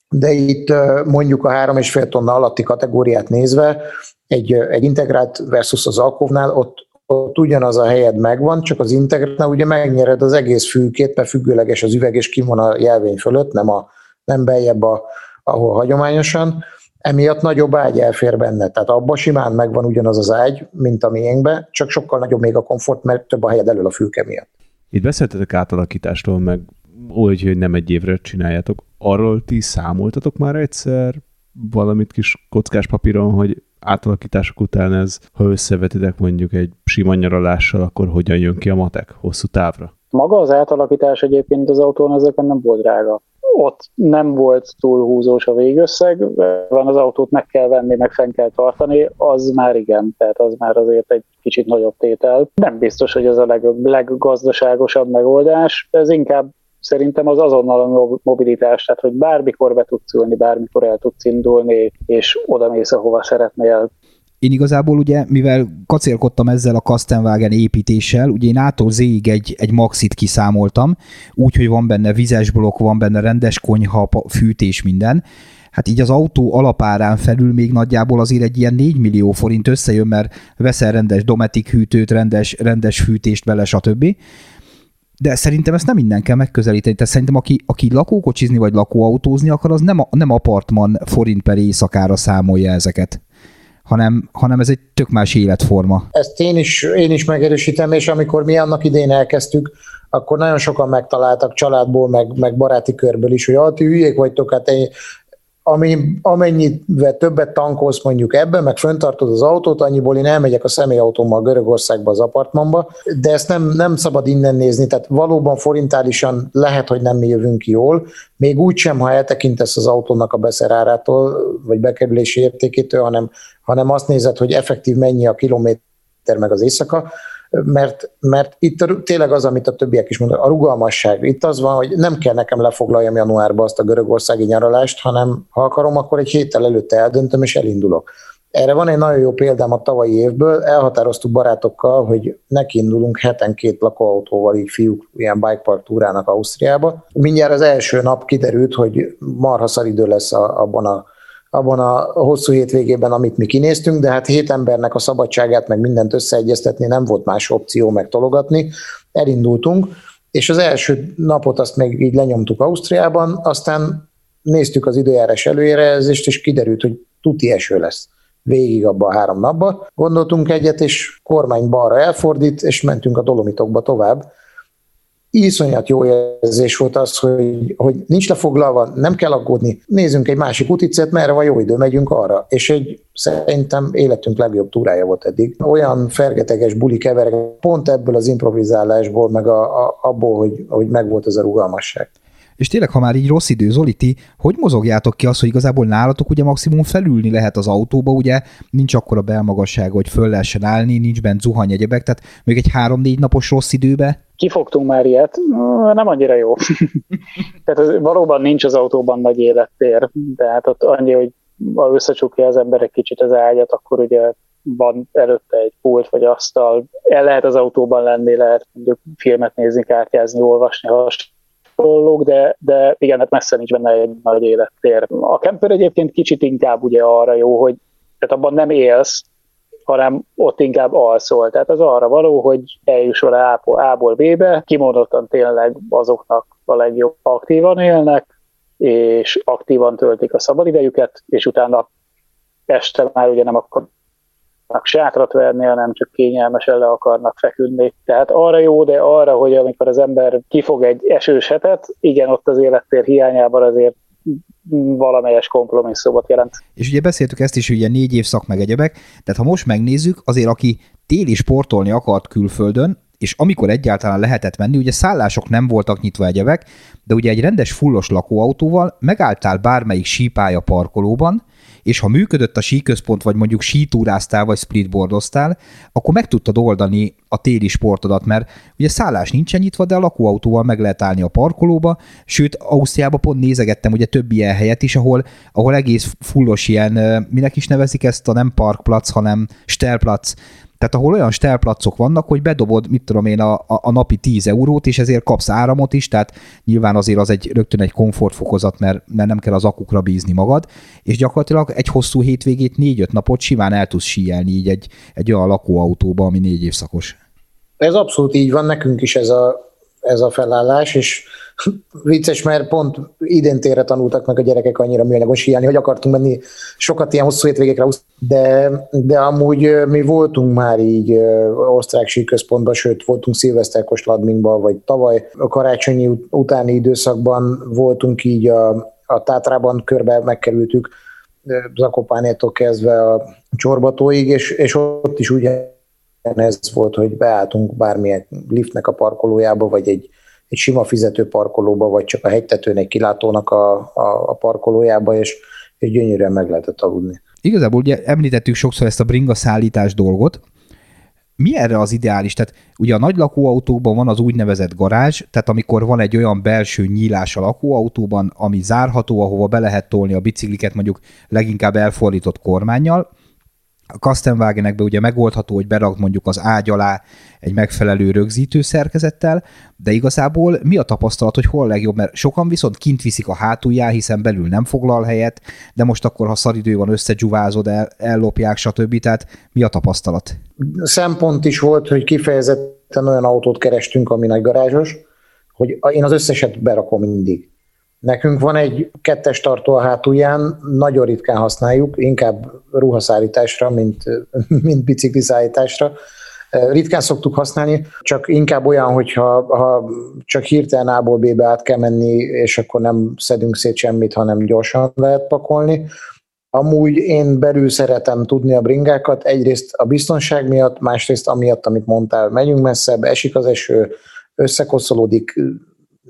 de itt mondjuk a három és fél tonna alatti kategóriát nézve, egy, egy integrált versus az Alkovnál, ott, ott ugyanaz a helyed megvan, csak az integrálnál ugye megnyered az egész fülkét, mert függőleges az üveg, és kimon a jelvény fölött, nem, a, nem beljebb, a, ahol hagyományosan, emiatt nagyobb ágy elfér benne. Tehát abban simán megvan ugyanaz az ágy, mint a miénkben, csak sokkal nagyobb még a komfort, mert több a helyed elől a fülke miatt. Itt beszéltetek átalakítástól, meg úgy, hogy nem egy évre csináljátok. Arról ti számoltatok már egyszer valamit kis kockás papíron, hogy átalakítások után ez, ha összevetitek mondjuk egy sima nyaralással, akkor hogyan jön ki a matek hosszú távra? Maga az átalakítás egyébként az autón ezeken nem volt drága ott nem volt túl húzós a végösszeg, van az autót meg kell venni, meg fenn kell tartani, az már igen, tehát az már azért egy kicsit nagyobb tétel. Nem biztos, hogy ez a leg, leggazdaságosabb megoldás, ez inkább szerintem az azonnal a mobilitás, tehát hogy bármikor be tudsz ülni, bármikor el tudsz indulni, és oda mész, ahova szeretnél. Én igazából ugye, mivel kacérkodtam ezzel a Kastenwagen építéssel, ugye én ától zéig egy, egy maxit kiszámoltam, úgyhogy van benne vizes blokk, van benne rendes konyha, fűtés, minden. Hát így az autó alapárán felül még nagyjából azért egy ilyen 4 millió forint összejön, mert veszel rendes dometik hűtőt, rendes, rendes fűtést vele, stb. De szerintem ezt nem minden kell megközelíteni. Tehát szerintem aki, aki lakókocsizni vagy lakóautózni akar, az nem, nem apartman forint per éjszakára számolja ezeket hanem, hanem ez egy tök más életforma. Ezt én is, én is megerősítem, és amikor mi annak idén elkezdtük, akkor nagyon sokan megtaláltak családból, meg, meg baráti körből is, hogy ah, ti hülyék vagytok, hát ami, amennyit többet tankolsz mondjuk ebben, meg föntartod az autót, annyiból én elmegyek a személyautómmal Görögországba az apartmanba, de ezt nem, nem szabad innen nézni, tehát valóban forintálisan lehet, hogy nem mi jövünk jól, még úgy sem, ha eltekintesz az autónak a beszerárától, vagy bekerülési értékétől, hanem, hanem azt nézed, hogy effektív mennyi a kilométer meg az éjszaka, mert, mert itt tényleg az, amit a többiek is mondanak, a rugalmasság. Itt az van, hogy nem kell nekem lefoglaljam januárba azt a görögországi nyaralást, hanem ha akarom, akkor egy héttel előtte eldöntöm és elindulok. Erre van egy nagyon jó példám a tavalyi évből, elhatároztuk barátokkal, hogy nekiindulunk heten két lakóautóval, így fiúk ilyen bikepark túrának Ausztriába. Mindjárt az első nap kiderült, hogy marha szaridő lesz a, abban a abban a hosszú hétvégében, amit mi kinéztünk, de hát hét embernek a szabadságát, meg mindent összeegyeztetni nem volt más opció megtologatni. Elindultunk, és az első napot azt még így lenyomtuk Ausztriában, aztán néztük az időjárás előjelzést, és kiderült, hogy tuti eső lesz végig abban a három napban. Gondoltunk egyet, és kormány balra elfordít, és mentünk a Dolomitokba tovább. Iszonyat jó érzés volt az, hogy, hogy nincs lefoglalva, nem kell aggódni, nézzünk egy másik uticet, merre van jó idő, megyünk arra. És egy szerintem életünk legjobb túrája volt eddig. Olyan fergeteges buli keverek, pont ebből az improvizálásból, meg a, a, abból, hogy, hogy megvolt ez a rugalmasság. És tényleg, ha már így rossz idő, Zoli, hogy mozogjátok ki azt, hogy igazából nálatok ugye maximum felülni lehet az autóba, ugye nincs akkor a belmagasság, hogy föl lehessen állni, nincs bent zuhany egyebek, tehát még egy három-négy napos rossz időbe? Kifogtunk már ilyet, nem annyira jó. tehát az, valóban nincs az autóban nagy élettér, de hát ott annyi, hogy ha összecsukja az ember egy kicsit az ágyat, akkor ugye van előtte egy pult vagy asztal, el lehet az autóban lenni, lehet mondjuk filmet nézni, kártyázni, olvasni, has hasonlók, de, de igen, hát messze nincs benne egy nagy élettér. A camper egyébként kicsit inkább ugye arra jó, hogy tehát abban nem élsz, hanem ott inkább alszol. Tehát az arra való, hogy eljusson A-ból B-be, kimondottan tényleg azoknak a legjobb aktívan élnek, és aktívan töltik a szabadidejüket, és utána este már ugye nem akarnak sátrat verni, hanem csak kényelmesen le akarnak feküdni. Tehát arra jó, de arra, hogy amikor az ember kifog egy esős hetet, igen, ott az élettér hiányában azért valamelyes kompromisszumot jelent. És ugye beszéltük ezt is, ugye négy évszak meg egyebek, tehát ha most megnézzük, azért aki téli sportolni akart külföldön, és amikor egyáltalán lehetett menni, ugye szállások nem voltak nyitva egyebek, de ugye egy rendes fullos lakóautóval megálltál bármelyik sípája parkolóban, és ha működött a síközpont, vagy mondjuk sítúráztál, vagy splitboardoztál, akkor meg tudtad oldani a téli sportodat, mert ugye szállás nincsen nyitva, de a lakóautóval meg lehet állni a parkolóba, sőt, Ausztriában pont nézegettem ugye több ilyen helyet is, ahol, ahol egész fullos ilyen, minek is nevezik ezt a nem parkplac, hanem stellplac, tehát ahol olyan stelplacok vannak, hogy bedobod, mit tudom én, a, a, napi 10 eurót, és ezért kapsz áramot is, tehát nyilván azért az egy rögtön egy komfortfokozat, mert, mert nem kell az akukra bízni magad, és gyakorlatilag egy hosszú hétvégét, négy-öt napot simán el tudsz síelni így egy, egy olyan lakóautóba, ami négy évszakos. Ez abszolút így van, nekünk is ez a, ez a felállás, és vicces, mert pont idén térre tanultak meg a gyerekek annyira műanyagos hiáni, hogy akartunk menni sokat ilyen hosszú hétvégékre, de, de amúgy mi voltunk már így osztrák síközpontban, sőt voltunk szilveszterkos Ladmingban, vagy tavaly a karácsonyi utáni időszakban voltunk így a, a Tátrában körbe megkerültük, Zakopánétól kezdve a Csorbatóig, és, és ott is ugye ez volt, hogy beálltunk bármilyen liftnek a parkolójába, vagy egy egy sima fizető parkolóba, vagy csak a hegytetőn egy kilátónak a, a, a parkolójába, és, és gyönyörűen meg lehetett aludni. Igazából ugye említettük sokszor ezt a bringa szállítás dolgot, mi erre az ideális? Tehát ugye a nagy lakóautóban van az úgynevezett garázs, tehát amikor van egy olyan belső nyílás a lakóautóban, ami zárható, ahova be lehet tolni a bicikliket mondjuk leginkább elfordított kormányjal, a Kastenwagenekbe ugye megoldható, hogy berak mondjuk az ágy alá egy megfelelő rögzítő szerkezettel, de igazából mi a tapasztalat, hogy hol a legjobb, mert sokan viszont kint viszik a hátuljá, hiszen belül nem foglal helyet, de most akkor, ha szaridő van, összegyuvázod, el, ellopják, stb. Tehát mi a tapasztalat? Szempont is volt, hogy kifejezetten olyan autót kerestünk, ami nagy garázsos, hogy én az összeset berakom mindig. Nekünk van egy kettes tartó a hátulján, nagyon ritkán használjuk, inkább ruhaszállításra, mint, mint bicikliszállításra. Ritkán szoktuk használni, csak inkább olyan, hogyha ha csak hirtelen A-ból B-be át kell menni, és akkor nem szedünk szét semmit, hanem gyorsan lehet pakolni. Amúgy én belül szeretem tudni a bringákat, egyrészt a biztonság miatt, másrészt amiatt, amit mondtál, megyünk messzebb, esik az eső, összekoszolódik,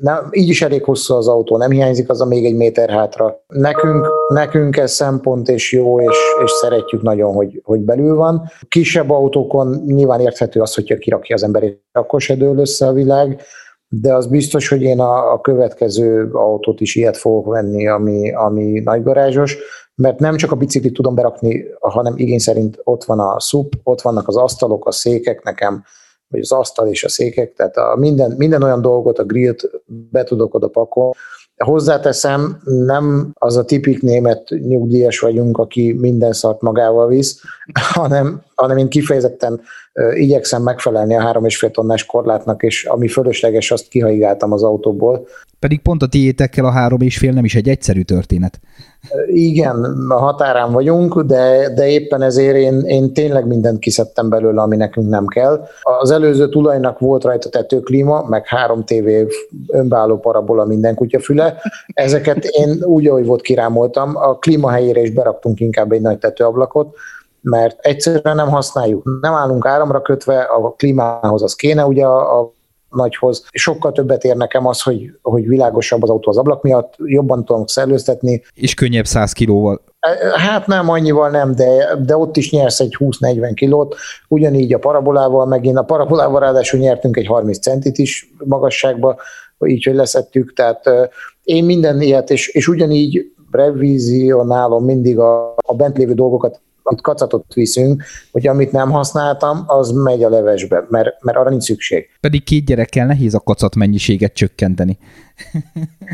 nem, így is elég hosszú az autó, nem hiányzik az a még egy méter hátra. Nekünk, nekünk ez szempont és jó, és, és szeretjük nagyon, hogy, hogy belül van. Kisebb autókon nyilván érthető az, hogyha kirakja az ember, akkor se dől össze a világ, de az biztos, hogy én a, a következő autót is ilyet fogok venni, ami, ami nagygarázsos, mert nem csak a biciklit tudom berakni, hanem igény szerint ott van a szup, ott vannak az asztalok, a székek nekem, vagy az asztal és a székek, tehát a minden, minden olyan dolgot, a grillt be tudok oda pakolni, Hozzáteszem, nem az a tipik német nyugdíjas vagyunk, aki minden szart magával visz, hanem, hanem én kifejezetten igyekszem megfelelni a három és fél tonnás korlátnak, és ami fölösleges, azt kihaigáltam az autóból. Pedig pont a tiétekkel a három és fél nem is egy egyszerű történet. Igen, a határán vagyunk, de, de éppen ezért én, én tényleg mindent kiszedtem belőle, ami nekünk nem kell. Az előző tulajnak volt rajta tetőklíma, meg három tévé önbeálló parabola minden kutyafüle. Ezeket én úgy, ahogy volt kirámoltam, a klíma helyére is beraktunk inkább egy nagy tetőablakot, mert egyszerűen nem használjuk. Nem állunk áramra kötve, a klímához az kéne ugye a, a nagyhoz. Sokkal többet ér nekem az, hogy, hogy világosabb az autó az ablak miatt, jobban tudom szellőztetni. És könnyebb 100 kilóval. Hát nem, annyival nem, de, de ott is nyersz egy 20-40 kilót, ugyanígy a parabolával, megint a parabolával ráadásul nyertünk egy 30 centit is magasságba, így, hogy leszettük, tehát én minden ilyet, és, és ugyanígy revizionálom mindig a, a bent lévő dolgokat kacatot viszünk, hogy amit nem használtam, az megy a levesbe, mert, mert arra nincs szükség. Pedig két gyerekkel nehéz a kacat mennyiséget csökkenteni.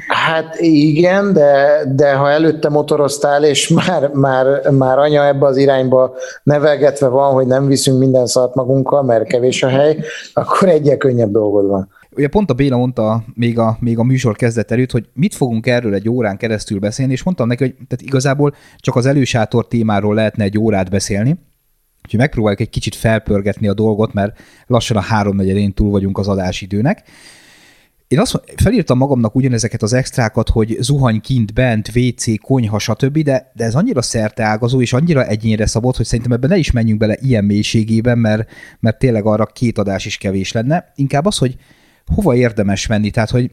Hát igen, de, de ha előtte motoroztál, és már, már, már anya ebbe az irányba nevelgetve van, hogy nem viszünk minden szart magunkkal, mert kevés a hely, akkor egyel könnyebb dolgod van. Ugye pont a Béla mondta még a, még a műsor kezdet előtt, hogy mit fogunk erről egy órán keresztül beszélni, és mondtam neki, hogy tehát igazából csak az elősátor témáról lehetne egy órát beszélni, Úgyhogy megpróbáljuk egy kicsit felpörgetni a dolgot, mert lassan a háromnegyedén túl vagyunk az adásidőnek. Én azt felírtam magamnak ugyanezeket az extrákat, hogy zuhany kint, bent, WC, konyha, stb., de, de ez annyira szerteágazó és annyira egyénre szabott, hogy szerintem ebben ne is menjünk bele ilyen mélységében, mert, mert tényleg arra két adás is kevés lenne. Inkább az, hogy hova érdemes menni, tehát hogy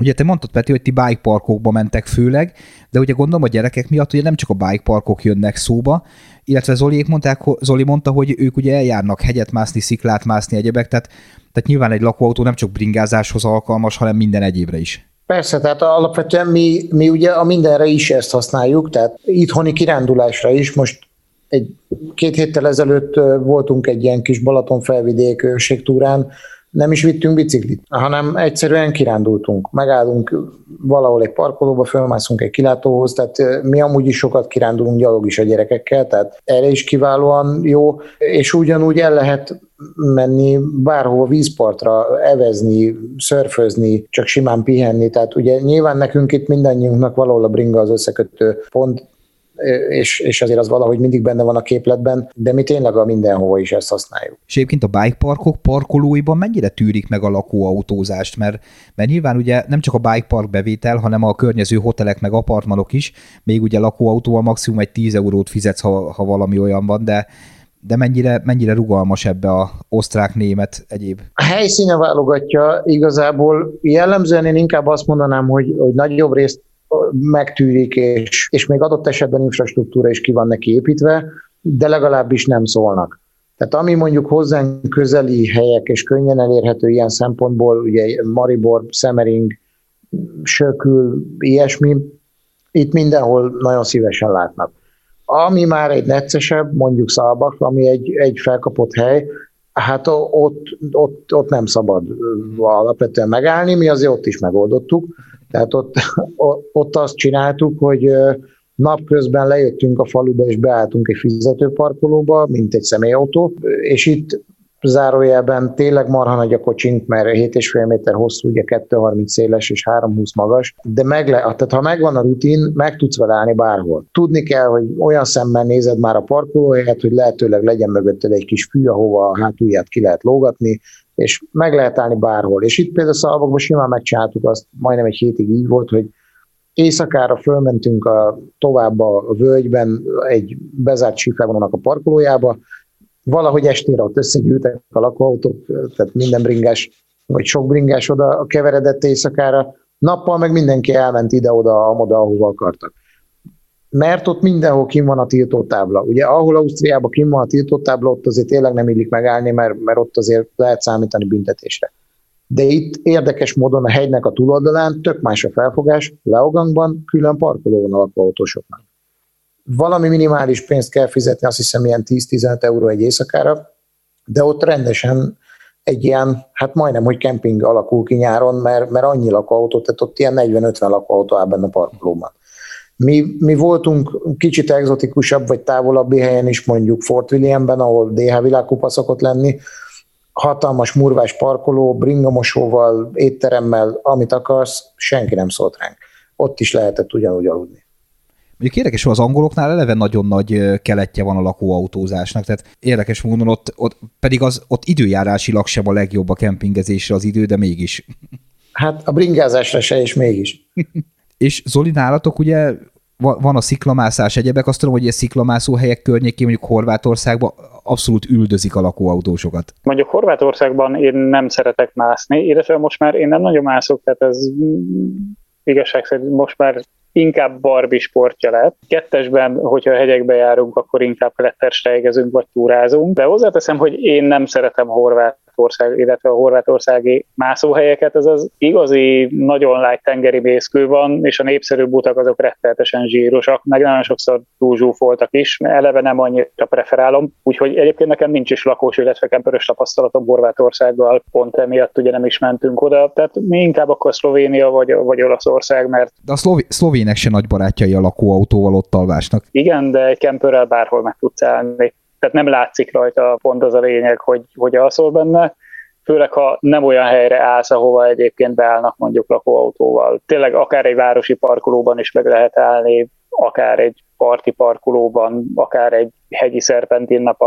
Ugye te mondtad, Peti, hogy ti bike parkokba mentek főleg, de ugye gondolom a gyerekek miatt ugye nem csak a bike parkok jönnek szóba, illetve Zoliék mondták, Zoli mondta, hogy ők ugye eljárnak hegyet mászni, sziklát mászni, egyebek, tehát, tehát nyilván egy lakóautó nem csak bringázáshoz alkalmas, hanem minden egyébre is. Persze, tehát alapvetően mi, mi ugye a mindenre is ezt használjuk, tehát itthoni kirándulásra is. Most egy két héttel ezelőtt voltunk egy ilyen kis Balaton felvidék őrségtúrán, nem is vittünk biciklit, hanem egyszerűen kirándultunk. Megállunk valahol egy parkolóba, fölmászunk egy kilátóhoz, tehát mi amúgy is sokat kirándulunk gyalog is a gyerekekkel, tehát erre is kiválóan jó, és ugyanúgy el lehet menni bárhol vízpartra, evezni, szörfözni, csak simán pihenni. Tehát ugye nyilván nekünk itt mindannyiunknak valahol a bringa az összekötő pont, és, és azért az valahogy mindig benne van a képletben, de mi tényleg a mindenhova is ezt használjuk. És egyébként a bike parkok parkolóiban mennyire tűrik meg a lakóautózást, mert, mert nyilván ugye nem csak a bike park bevétel, hanem a környező hotelek meg apartmanok is, még ugye lakóautóval maximum egy 10 eurót fizetsz, ha, ha valami olyan van, de de mennyire, mennyire rugalmas ebbe a osztrák-német egyéb? A helyszíne válogatja igazából. Jellemzően én inkább azt mondanám, hogy, hogy nagyobb részt megtűrik, és, és még adott esetben infrastruktúra is ki van neki építve, de legalábbis nem szólnak. Tehát ami mondjuk hozzánk közeli helyek és könnyen elérhető ilyen szempontból, ugye Maribor, Szemering, Sökül, ilyesmi, itt mindenhol nagyon szívesen látnak. Ami már egy neccesebb, mondjuk Szalbak, ami egy, egy felkapott hely, hát ott, ott, ott nem szabad alapvetően megállni, mi azért ott is megoldottuk, tehát ott, ott azt csináltuk, hogy napközben lejöttünk a faluba, és beálltunk egy fizetőparkolóba, mint egy személyautó, és itt zárójelben tényleg marha nagy a kocsink, mert 7,5 méter hosszú, ugye 2,30 széles és 3,20 magas, de meg le, tehát ha megvan a rutin, meg tudsz vele állni bárhol. Tudni kell, hogy olyan szemmel nézed már a parkolóhelyet, hogy lehetőleg legyen mögötted egy kis fű, ahova a hátulját ki lehet lógatni, és meg lehet állni bárhol. És itt például Szalvakban simán megcsináltuk azt, majdnem egy hétig így volt, hogy éjszakára fölmentünk a, tovább a völgyben egy bezárt síkvonalnak a parkolójába, valahogy estére ott összegyűltek a lakóautók, tehát minden bringás, vagy sok bringás oda keveredett éjszakára, nappal meg mindenki elment ide-oda, amoda, ahova akartak mert ott mindenhol kim van a tiltótábla. Ugye ahol Ausztriában kim van a tiltótábla, ott azért tényleg nem illik megállni, mert, mert ott azért lehet számítani büntetésre. de itt érdekes módon a hegynek a túloldalán tök más a felfogás, Leogangban külön parkoló van a lakóautósoknak. Valami minimális pénzt kell fizetni, azt hiszem ilyen 10-15 euró egy éjszakára, de ott rendesen egy ilyen, hát majdnem, hogy kemping alakul ki nyáron, mert, mert annyi lakóautó, tehát ott ilyen 40-50 lakóautó áll benne a parkolóban. Mi, mi voltunk kicsit egzotikusabb vagy távolabbi helyen is, mondjuk Fort Williamben, ahol DH világkupa szokott lenni, hatalmas murvás parkoló, bringamosóval, étteremmel, amit akarsz, senki nem szólt ránk. Ott is lehetett ugyanúgy aludni. Mondjuk érdekes, hogy az angoloknál eleve nagyon nagy keletje van a lakóautózásnak, tehát érdekes módon ott, ott pedig az ott időjárásilag sem a legjobb a kempingezésre az idő, de mégis. Hát a bringázásra se, és mégis. és Zoli, nálatok ugye van a sziklamászás egyebek, azt tudom, hogy a sziklamászó helyek környékén, mondjuk Horvátországban abszolút üldözik a lakóautósokat. Mondjuk Horvátországban én nem szeretek mászni, illetve most már én nem nagyon mászok, tehát ez igazság szerint most már inkább barbi sportja lett. Kettesben, hogyha a hegyekbe járunk, akkor inkább klettersteigezünk vagy túrázunk. De hozzáteszem, hogy én nem szeretem horvát Horvátország, illetve a horvátországi mászóhelyeket, ez az igazi, nagyon lágy tengeri mészkő van, és a népszerűbb utak azok rettenetesen zsírosak, meg nagyon sokszor túlzsúfoltak is, eleve nem annyira preferálom, úgyhogy egyébként nekem nincs is lakós, illetve kemperös tapasztalatom Horvátországgal, pont emiatt ugye nem is mentünk oda, tehát mi inkább akkor Szlovénia vagy, vagy Olaszország, mert... De a szlovi- szlovének se nagy barátjai a lakóautóval ott alvásnak. Igen, de egy kemperrel bárhol meg tudsz állni tehát nem látszik rajta pont az a lényeg, hogy, hogy alszol benne, főleg ha nem olyan helyre állsz, ahova egyébként beállnak mondjuk lakóautóval. Tényleg akár egy városi parkolóban is meg lehet állni, akár egy parti parkolóban, akár egy hegyi szerpentinnak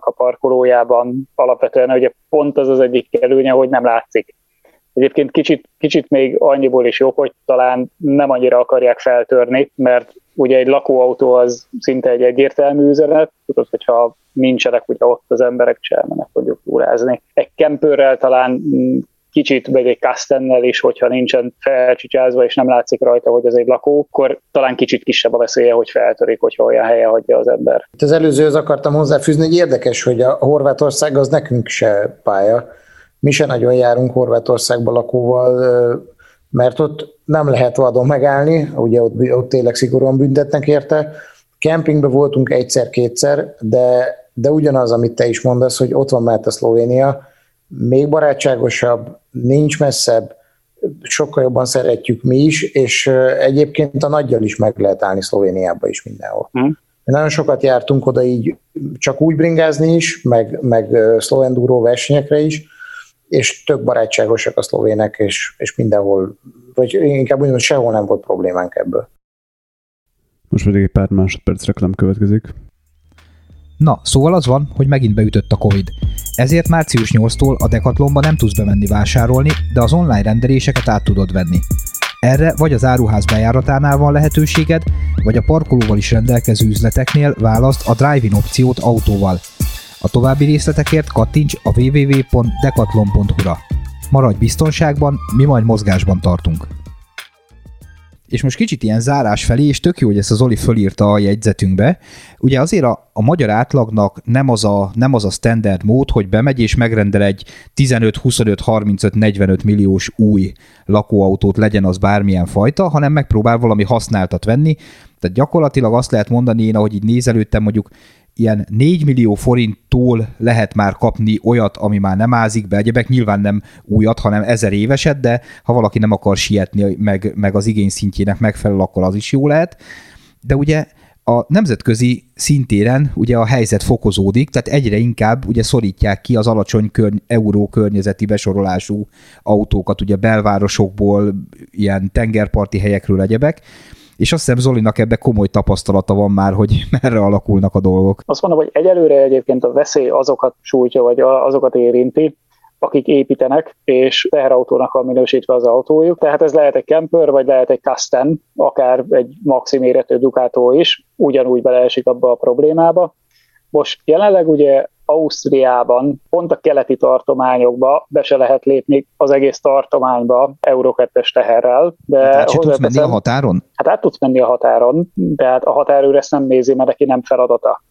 a parkolójában. Alapvetően ugye pont az az egyik előnye, hogy nem látszik. Egyébként kicsit, kicsit még annyiból is jobb, hogy talán nem annyira akarják feltörni, mert ugye egy lakóautó az szinte egy egyértelmű üzenet, tudod, hogyha nincsenek ugye ott az emberek, se elmennek mondjuk túrázni. Egy kempőrrel talán mm, kicsit, vagy egy kastennel is, hogyha nincsen felcsicsázva, és nem látszik rajta, hogy ez egy lakó, akkor talán kicsit kisebb a veszélye, hogy feltörik, hogyha olyan helyen hagyja az ember. Az előzőhöz akartam hozzáfűzni, hogy érdekes, hogy a Horvátország az nekünk se pálya. Mi se nagyon járunk Horvátországba lakóval, mert ott nem lehet vadon megállni, ugye ott, ott tényleg szigorúan büntetnek érte. Kempingbe voltunk egyszer-kétszer, de, de ugyanaz, amit te is mondasz, hogy ott van a Szlovénia, még barátságosabb, nincs messzebb, sokkal jobban szeretjük mi is, és egyébként a nagyjal is meg lehet állni Szlovéniába is mindenhol. Hmm. Nagyon sokat jártunk oda így csak úgy bringázni is, meg, meg szlovendúró versenyekre is, és tök barátságosak a szlovének, és, és mindenhol, vagy inkább úgy sehol nem volt problémánk ebből. Most pedig egy pár másodperc reklám következik. Na, szóval az van, hogy megint beütött a Covid. Ezért március 8-tól a Decathlonba nem tudsz bemenni vásárolni, de az online rendeléseket át tudod venni. Erre vagy az áruház bejáratánál van lehetőséged, vagy a parkolóval is rendelkező üzleteknél választ a drive-in opciót autóval. A további részletekért kattints a www.decathlon.hu-ra. Maradj biztonságban, mi majd mozgásban tartunk. És most kicsit ilyen zárás felé, és tök jó, hogy ezt az Oli fölírta a jegyzetünkbe. Ugye azért a, a magyar átlagnak nem az, a, nem az a standard mód, hogy bemegy és megrendel egy 15, 25, 35, 45 milliós új lakóautót, legyen az bármilyen fajta, hanem megpróbál valami használtat venni. Tehát gyakorlatilag azt lehet mondani, én ahogy így nézelődtem, mondjuk ilyen 4 millió forinttól lehet már kapni olyat, ami már nem ázik be, egyebek nyilván nem újat, hanem ezer éveset, de ha valaki nem akar sietni, meg, meg az igény szintjének megfelel, akkor az is jó lehet. De ugye a nemzetközi szintéren ugye a helyzet fokozódik, tehát egyre inkább ugye szorítják ki az alacsony körny- euró környezeti besorolású autókat, ugye belvárosokból, ilyen tengerparti helyekről egyebek, és azt hiszem Zolinak ebbe komoly tapasztalata van már, hogy merre alakulnak a dolgok. Azt mondom, hogy egyelőre egyébként a veszély azokat sújtja, vagy azokat érinti, akik építenek, és teherautónak van minősítve az autójuk. Tehát ez lehet egy camper, vagy lehet egy custom, akár egy maximéretű Ducato is, ugyanúgy beleesik abba a problémába. Most jelenleg ugye Ausztriában, pont a keleti tartományokba be se lehet lépni az egész tartományba Euró 2 teherrel. De hát át tudsz menni a határon? Hát át tudsz menni a határon, de hát a határőr ezt nem nézi, mert neki nem feladata.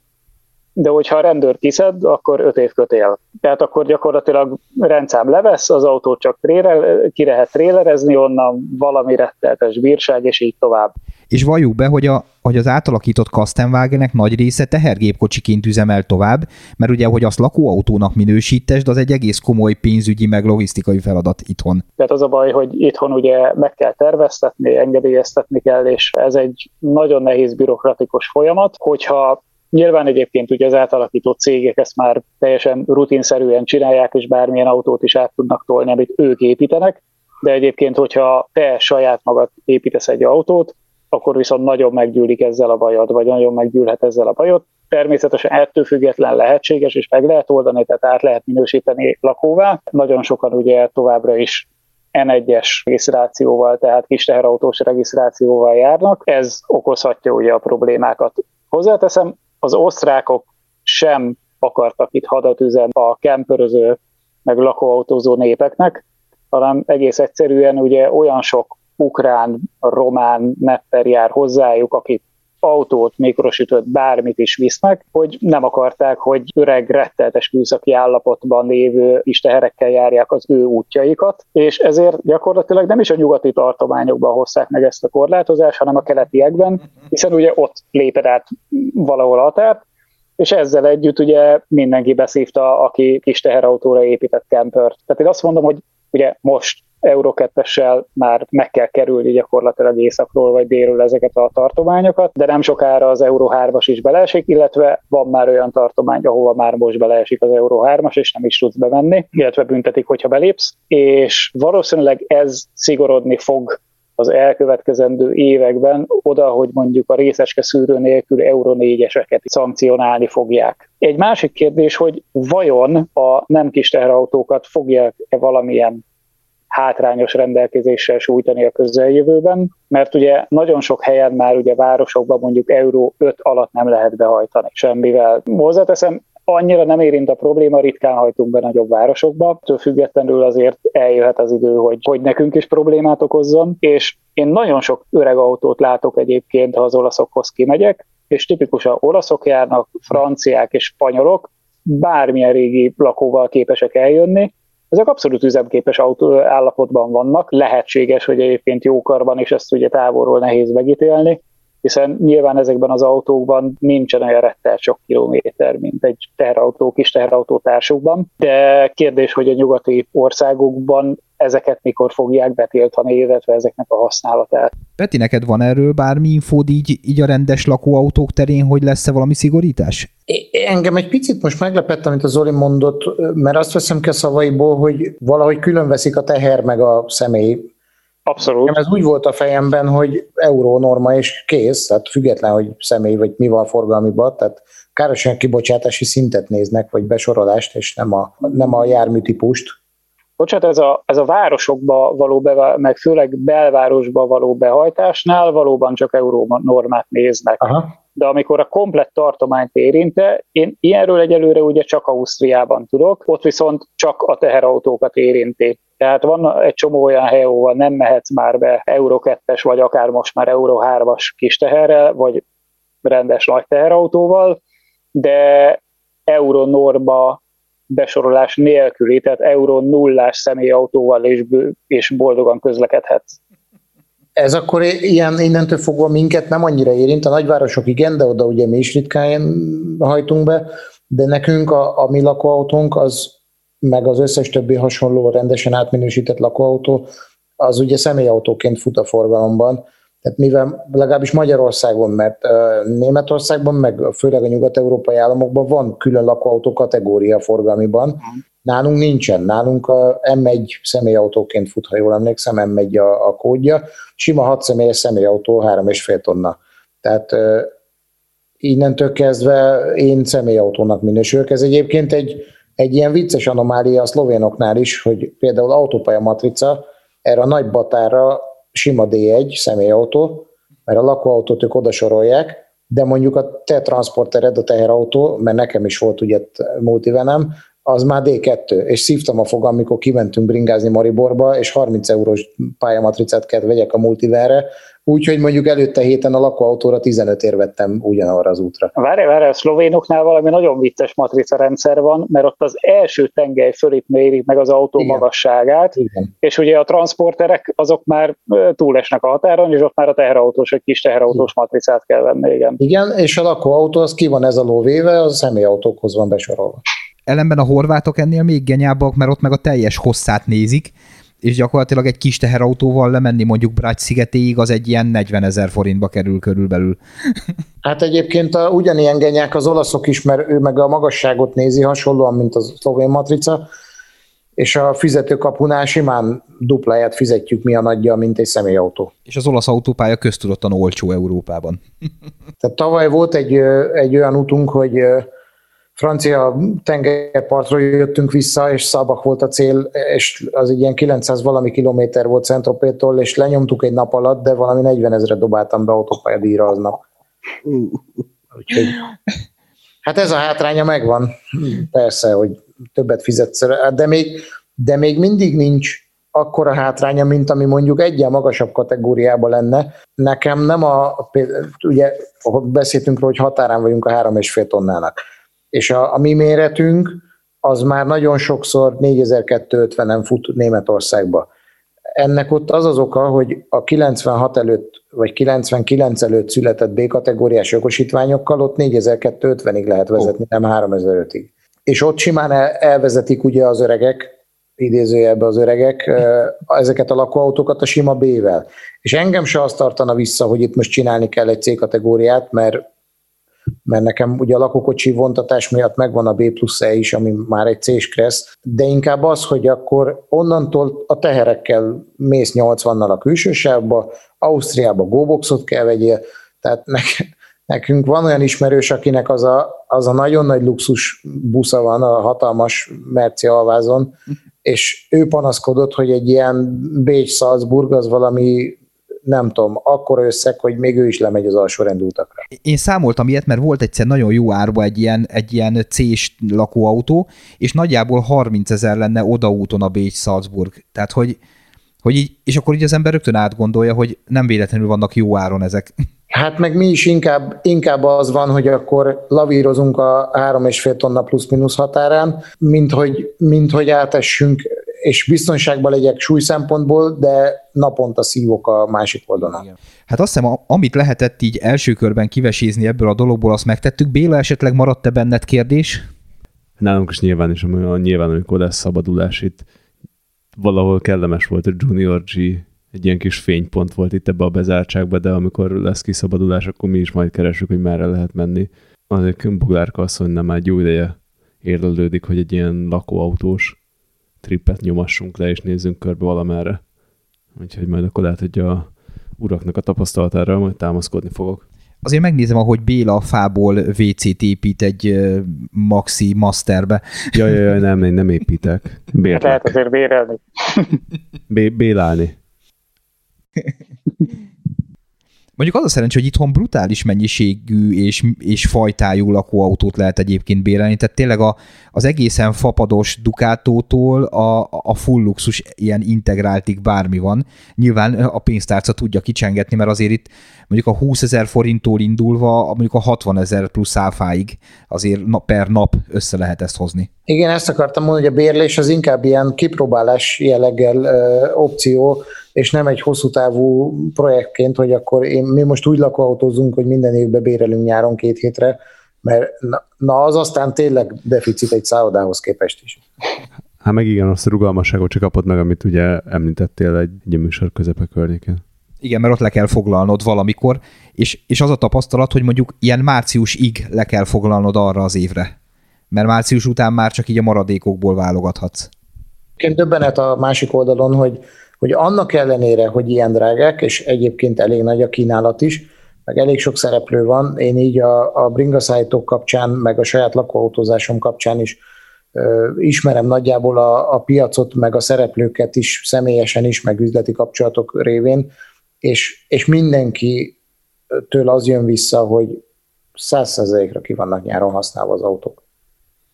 de hogyha a rendőr kiszed, akkor 5 év kötél. Tehát akkor gyakorlatilag rendszám levesz, az autót csak trélel, ki lehet trélerezni onnan, valami retteltes bírság, és így tovább. És valljuk be, hogy, a, hogy az átalakított Kastenwagenek nagy része tehergépkocsiként üzemel tovább, mert ugye, hogy azt lakóautónak minősítesd, az egy egész komoly pénzügyi meg logisztikai feladat itthon. Tehát az a baj, hogy itthon ugye meg kell terveztetni, engedélyeztetni kell, és ez egy nagyon nehéz bürokratikus folyamat, hogyha Nyilván egyébként ugye az átalakított cégek ezt már teljesen rutinszerűen csinálják, és bármilyen autót is át tudnak tolni, amit ők építenek, de egyébként, hogyha te saját magad építesz egy autót, akkor viszont nagyon meggyűlik ezzel a bajod, vagy nagyon meggyűlhet ezzel a bajod. Természetesen ettől független lehetséges, és meg lehet oldani, tehát át lehet minősíteni lakóvá. Nagyon sokan ugye továbbra is N1-es regisztrációval, tehát kis teherautós regisztrációval járnak. Ez okozhatja ugye a problémákat. Hozzáteszem, az osztrákok sem akartak itt hadat üzen a kemperöző, meg lakóautózó népeknek, hanem egész egyszerűen ugye olyan sok ukrán, román nepper jár hozzájuk, akik autót, mikrosütőt, bármit is visznek, hogy nem akarták, hogy öreg, retteltes műszaki állapotban lévő kis teherekkel járják az ő útjaikat, és ezért gyakorlatilag nem is a nyugati tartományokban hozták meg ezt a korlátozást, hanem a keletiekben, hiszen ugye ott léped át valahol a határt, és ezzel együtt ugye mindenki beszívta, aki kis teherautóra épített kempert. Tehát én azt mondom, hogy ugye most Euro 2 már meg kell kerülni gyakorlatilag északról vagy délről ezeket a tartományokat, de nem sokára az Euro 3-as is beleesik, illetve van már olyan tartomány, ahova már most beleesik az Euro 3-as, és nem is tudsz bemenni, illetve büntetik, hogyha belépsz, és valószínűleg ez szigorodni fog az elkövetkezendő években oda, hogy mondjuk a részeske szűrő nélkül Euro 4-eseket szankcionálni fogják. Egy másik kérdés, hogy vajon a nem kis teherautókat fogják-e valamilyen hátrányos rendelkezéssel sújtani a közeljövőben, mert ugye nagyon sok helyen már ugye városokban mondjuk euró 5 alatt nem lehet behajtani semmivel. Hozzáteszem, annyira nem érint a probléma, ritkán hajtunk be nagyobb városokba, től függetlenül azért eljöhet az idő, hogy, hogy nekünk is problémát okozzon, és én nagyon sok öreg autót látok egyébként, ha az olaszokhoz kimegyek, és tipikusan olaszok járnak, franciák és spanyolok, bármilyen régi lakóval képesek eljönni, ezek abszolút üzemképes autó állapotban vannak, lehetséges, hogy egyébként jókarban, és ezt ugye távolról nehéz megítélni, hiszen nyilván ezekben az autókban nincsen olyan rettel sok kilométer, mint egy teherautó, kis teherautó társukban, de kérdés, hogy a nyugati országokban ezeket mikor fogják betiltani, illetve ezeknek a használatát. Peti, neked van erről bármi infód így, így a rendes lakóautók terén, hogy lesz-e valami szigorítás? Engem egy picit most meglepett, amit az Zoli mondott, mert azt veszem ki a szavaiból, hogy valahogy különveszik a teher meg a személy. Abszolút. Ez úgy volt a fejemben, hogy euró norma és kész, tehát független, hogy személy vagy mi van forgalmiban, tehát károsan kibocsátási szintet néznek, vagy besorolást, és nem a, nem a járműtípust. Bocsát, ez a, ez a városokba való, be, meg főleg belvárosba való behajtásnál valóban csak euró normát néznek. Aha. De amikor a komplett tartományt érinte, én ilyenről egyelőre ugye csak Ausztriában tudok, ott viszont csak a teherautókat érinti. Tehát van egy csomó olyan hely, ahol nem mehetsz már be Euro 2-es, vagy akár most már Euro 3-as kis teherrel, vagy rendes nagy teherautóval, de Euro norma besorolás nélküli, tehát euró nullás személyautóval és, és boldogan közlekedhetsz. Ez akkor ilyen innentől fogva minket nem annyira érint, a nagyvárosok igen, de oda ugye mi is ritkán hajtunk be, de nekünk a, a mi lakóautónk az, meg az összes többi hasonló rendesen átminősített lakóautó, az ugye személyautóként fut a forgalomban, tehát mivel legalábbis Magyarországon, mert Németországban, meg főleg a nyugat-európai államokban van külön lakóautó kategória forgalmiban, nálunk nincsen. Nálunk a M1 személyautóként fut, ha jól emlékszem, M1 a, a kódja. Sima 6 személyes személyautó, 3,5 tonna. Tehát innentől kezdve én személyautónak minősülök. Ez egyébként egy, egy ilyen vicces anomália a szlovénoknál is, hogy például autópálya matrica erre a nagy batára sima D1 személyautó, mert a lakóautót ők oda sorolják, de mondjuk a te transportered, a teherautó, mert nekem is volt ugye multivenem, az már D2, és szívtam a fogam, amikor kimentünk bringázni Mariborba, és 30 eurós pályamatricát kellett vegyek a multiverre, úgyhogy mondjuk előtte héten a lakóautóra 15 ér vettem ugyanarra az útra. Várj, várj, a szlovénoknál valami nagyon vicces matrica rendszer van, mert ott az első tengely fölé mérik meg az autó Igen. magasságát, Igen. és ugye a transporterek azok már túlesnek a határon, és ott már a teherautós, vagy kis teherautós Igen. matricát kell venni, igen. Igen, és a lakóautó az ki van ez a lóvéve, az a személyautókhoz van besorolva. Ellenben a horvátok ennél még genyábbak, mert ott meg a teljes hosszát nézik, és gyakorlatilag egy kis teherautóval lemenni mondjuk Brács szigetéig, az egy ilyen 40 ezer forintba kerül körülbelül. Hát egyébként a, ugyanilyen genyák az olaszok is, mert ő meg a magasságot nézi hasonlóan, mint a szlovén matrica, és a fizetőkapunál simán dupláját fizetjük mi a nagyja, mint egy személyautó. És az olasz autópálya köztudottan olcsó Európában. Tehát tavaly volt egy, egy olyan utunk, hogy francia tengerpartról jöttünk vissza, és Szabak volt a cél, és az egy ilyen 900 valami kilométer volt Szentropétól, és lenyomtuk egy nap alatt, de valami 40 ezre dobáltam be autópályadíjra aznap. Úgyhogy, hát ez a hátránya megvan. Persze, hogy többet fizetsz, de még, de még mindig nincs akkora hátránya, mint ami mondjuk egyen magasabb kategóriában lenne. Nekem nem a, ugye beszéltünk róla, hogy határán vagyunk a három és fél tonnának és a, a mi méretünk az már nagyon sokszor 4250-en fut Németországba. Ennek ott az az oka, hogy a 96 előtt, vagy 99 előtt született B-kategóriás jogosítványokkal ott 4250-ig lehet vezetni, oh. nem 3005-ig. És ott simán elvezetik ugye az öregek, idézőjelbe az öregek, ezeket a lakóautókat a sima B-vel. És engem se azt tartana vissza, hogy itt most csinálni kell egy C-kategóriát, mert mert nekem ugye a lakókocsi vontatás miatt megvan a B plusz E is, ami már egy C-s kressz, de inkább az, hogy akkor onnantól a teherekkel mész 80-nal a külső sávba, Ausztriába góboxot kell vegyél, tehát nekünk van olyan ismerős, akinek az a, az a nagyon nagy luxus busza van, a hatalmas Merci alvázon, és ő panaszkodott, hogy egy ilyen Bécs-Salzburg az valami nem tudom, akkor összeg, hogy még ő is lemegy az alsó utakra. Én számoltam ilyet, mert volt egyszer nagyon jó árba egy ilyen, egy ilyen C-s lakóautó, és nagyjából 30 ezer lenne odaúton a Bécs-Salzburg. Tehát, hogy, hogy így, és akkor így az ember rögtön átgondolja, hogy nem véletlenül vannak jó áron ezek. Hát meg mi is inkább, inkább az van, hogy akkor lavírozunk a három és fél tonna plusz-minusz határán, mint hogy, mint hogy átessünk és biztonságban legyek súly szempontból, de naponta szívok a másik oldalon. Igen. Hát azt hiszem, amit lehetett így első körben kivesézni ebből a dologból, azt megtettük. Béla, esetleg maradt-e benned kérdés? Nálunk is nyilván is, nyilván amikor lesz szabadulás itt, valahol kellemes volt a Junior G, egy ilyen kis fénypont volt itt ebbe a bezártságba, de amikor lesz kiszabadulás, akkor mi is majd keresünk, hogy merre lehet menni. Azért Boglárka asszony nem egy jó ideje érlelődik, hogy egy ilyen lakóautós trippet nyomassunk le, és nézzünk körbe valamerre. Úgyhogy majd akkor lehet, hogy a uraknak a tapasztalatára majd támaszkodni fogok. Azért megnézem, ahogy Béla a fából WC-t épít egy Maxi Masterbe. Jaj, jaj, jaj nem, én nem építek. Bérlek. Lehet azért bérelni. B- bélálni. Mondjuk az a szerencsé, hogy itthon brutális mennyiségű és, és fajtájú lakóautót lehet egyébként bérelni, tehát tényleg a, az egészen fapados Ducatótól a, a full luxus ilyen integráltig bármi van. Nyilván a pénztárca tudja kicsengetni, mert azért itt mondjuk a 20 ezer forinttól indulva, mondjuk a 60 ezer plusz áfáig azért per nap össze lehet ezt hozni. Igen, ezt akartam mondani, hogy a bérlés az inkább ilyen kipróbálás jelleggel ö, opció, és nem egy hosszú távú projektként, hogy akkor én, mi most úgy lakóautózunk, hogy minden évben bérelünk nyáron két hétre, mert na, na az aztán tényleg deficit egy szállodához képest is. Hát meg igen, azt a rugalmasságot csak kapod meg, amit ugye említettél egy, egy műsor közepe környéken. Igen, mert ott le kell foglalnod valamikor, és, és az a tapasztalat, hogy mondjuk ilyen márciusig le kell foglalnod arra az évre. Mert március után már csak így a maradékokból válogathatsz. Én döbbenet a másik oldalon, hogy hogy annak ellenére, hogy ilyen drágák, és egyébként elég nagy a kínálat is, meg elég sok szereplő van, én így a, a bringaszállítók kapcsán, meg a saját lakóautózásom kapcsán is ö, ismerem nagyjából a, a piacot, meg a szereplőket is személyesen is, meg üzleti kapcsolatok révén, és, és mindenki től az jön vissza, hogy százszerzelékre ki vannak nyáron használva az autók.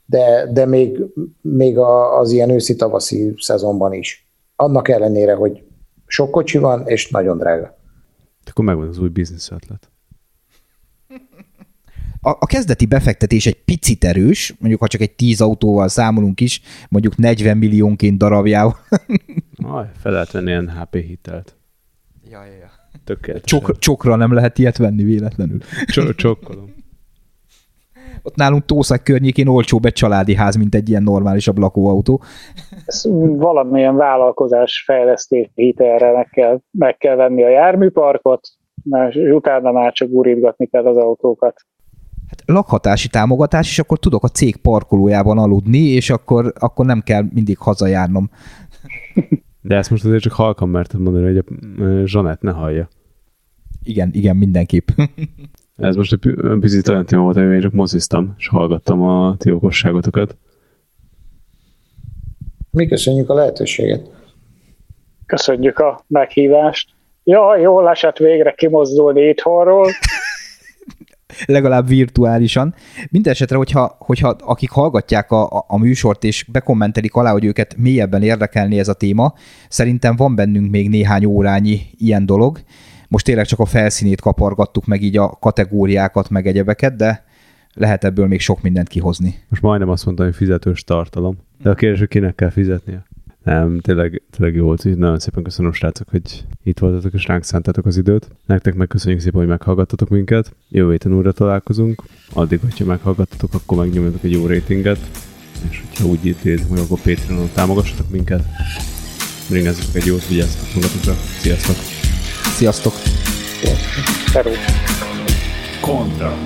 de, de még, még a, az ilyen őszi-tavaszi szezonban is. Annak ellenére, hogy sok kocsi van, és nagyon drága. Akkor megvan az új biznisz ötlet. A, a kezdeti befektetés egy picit erős, mondjuk ha csak egy 10 autóval számolunk is, mondjuk 40 milliónként darabjával. Aj, fel lehet venni ilyen HP hitelt. Ja, ja, ja. Tökéletes. Csok, csokra nem lehet ilyet venni véletlenül. Cso- csokkolom. Ott nálunk Tószak környékén olcsóbb egy családi ház, mint egy ilyen normálisabb lakóautó. Ez valamilyen vállalkozás fejlesztés hitelre meg kell, meg kell venni a járműparkot, és utána már csak gurítgatni kell az autókat. Hát lakhatási támogatás, és akkor tudok a cég parkolójában aludni, és akkor, akkor nem kell mindig hazajárnom. De ezt most azért csak halkan merted mondani, hogy a Zsanett ne hallja. Igen, igen, mindenképp. Ez most egy pi- picit olyan téma volt, amivel én csak moziztam, és hallgattam a ti okosságotokat. Mi köszönjük a lehetőséget. Köszönjük a meghívást. Ja, jól esett végre kimozdulni itthonról. legalább virtuálisan. Mindenesetre, hogyha, hogyha akik hallgatják a, a, a műsort és bekommentelik alá, hogy őket mélyebben érdekelni ez a téma, szerintem van bennünk még néhány órányi ilyen dolog. Most tényleg csak a felszínét kapargattuk meg így a kategóriákat, meg egyebeket, de lehet ebből még sok mindent kihozni. Most majdnem azt mondtam, hogy fizetős tartalom. De a kérdés, hogy kinek kell fizetnie. Nem, tényleg, tényleg jó volt. Nagyon szépen köszönöm, srácok, hogy itt voltatok és ránk szántatok az időt. Nektek meg köszönjük szépen, hogy meghallgattatok minket. Jövő héten újra találkozunk. Addig, hogyha meghallgattatok, akkor megnyomjatok egy jó ratinget. És hogyha úgy ítélitek meg, akkor Patreonon támogassatok minket. Bringázzatok egy jót, vigyázzatok magatokra. Sziasztok! Sziasztok! Szervusz! Kontra.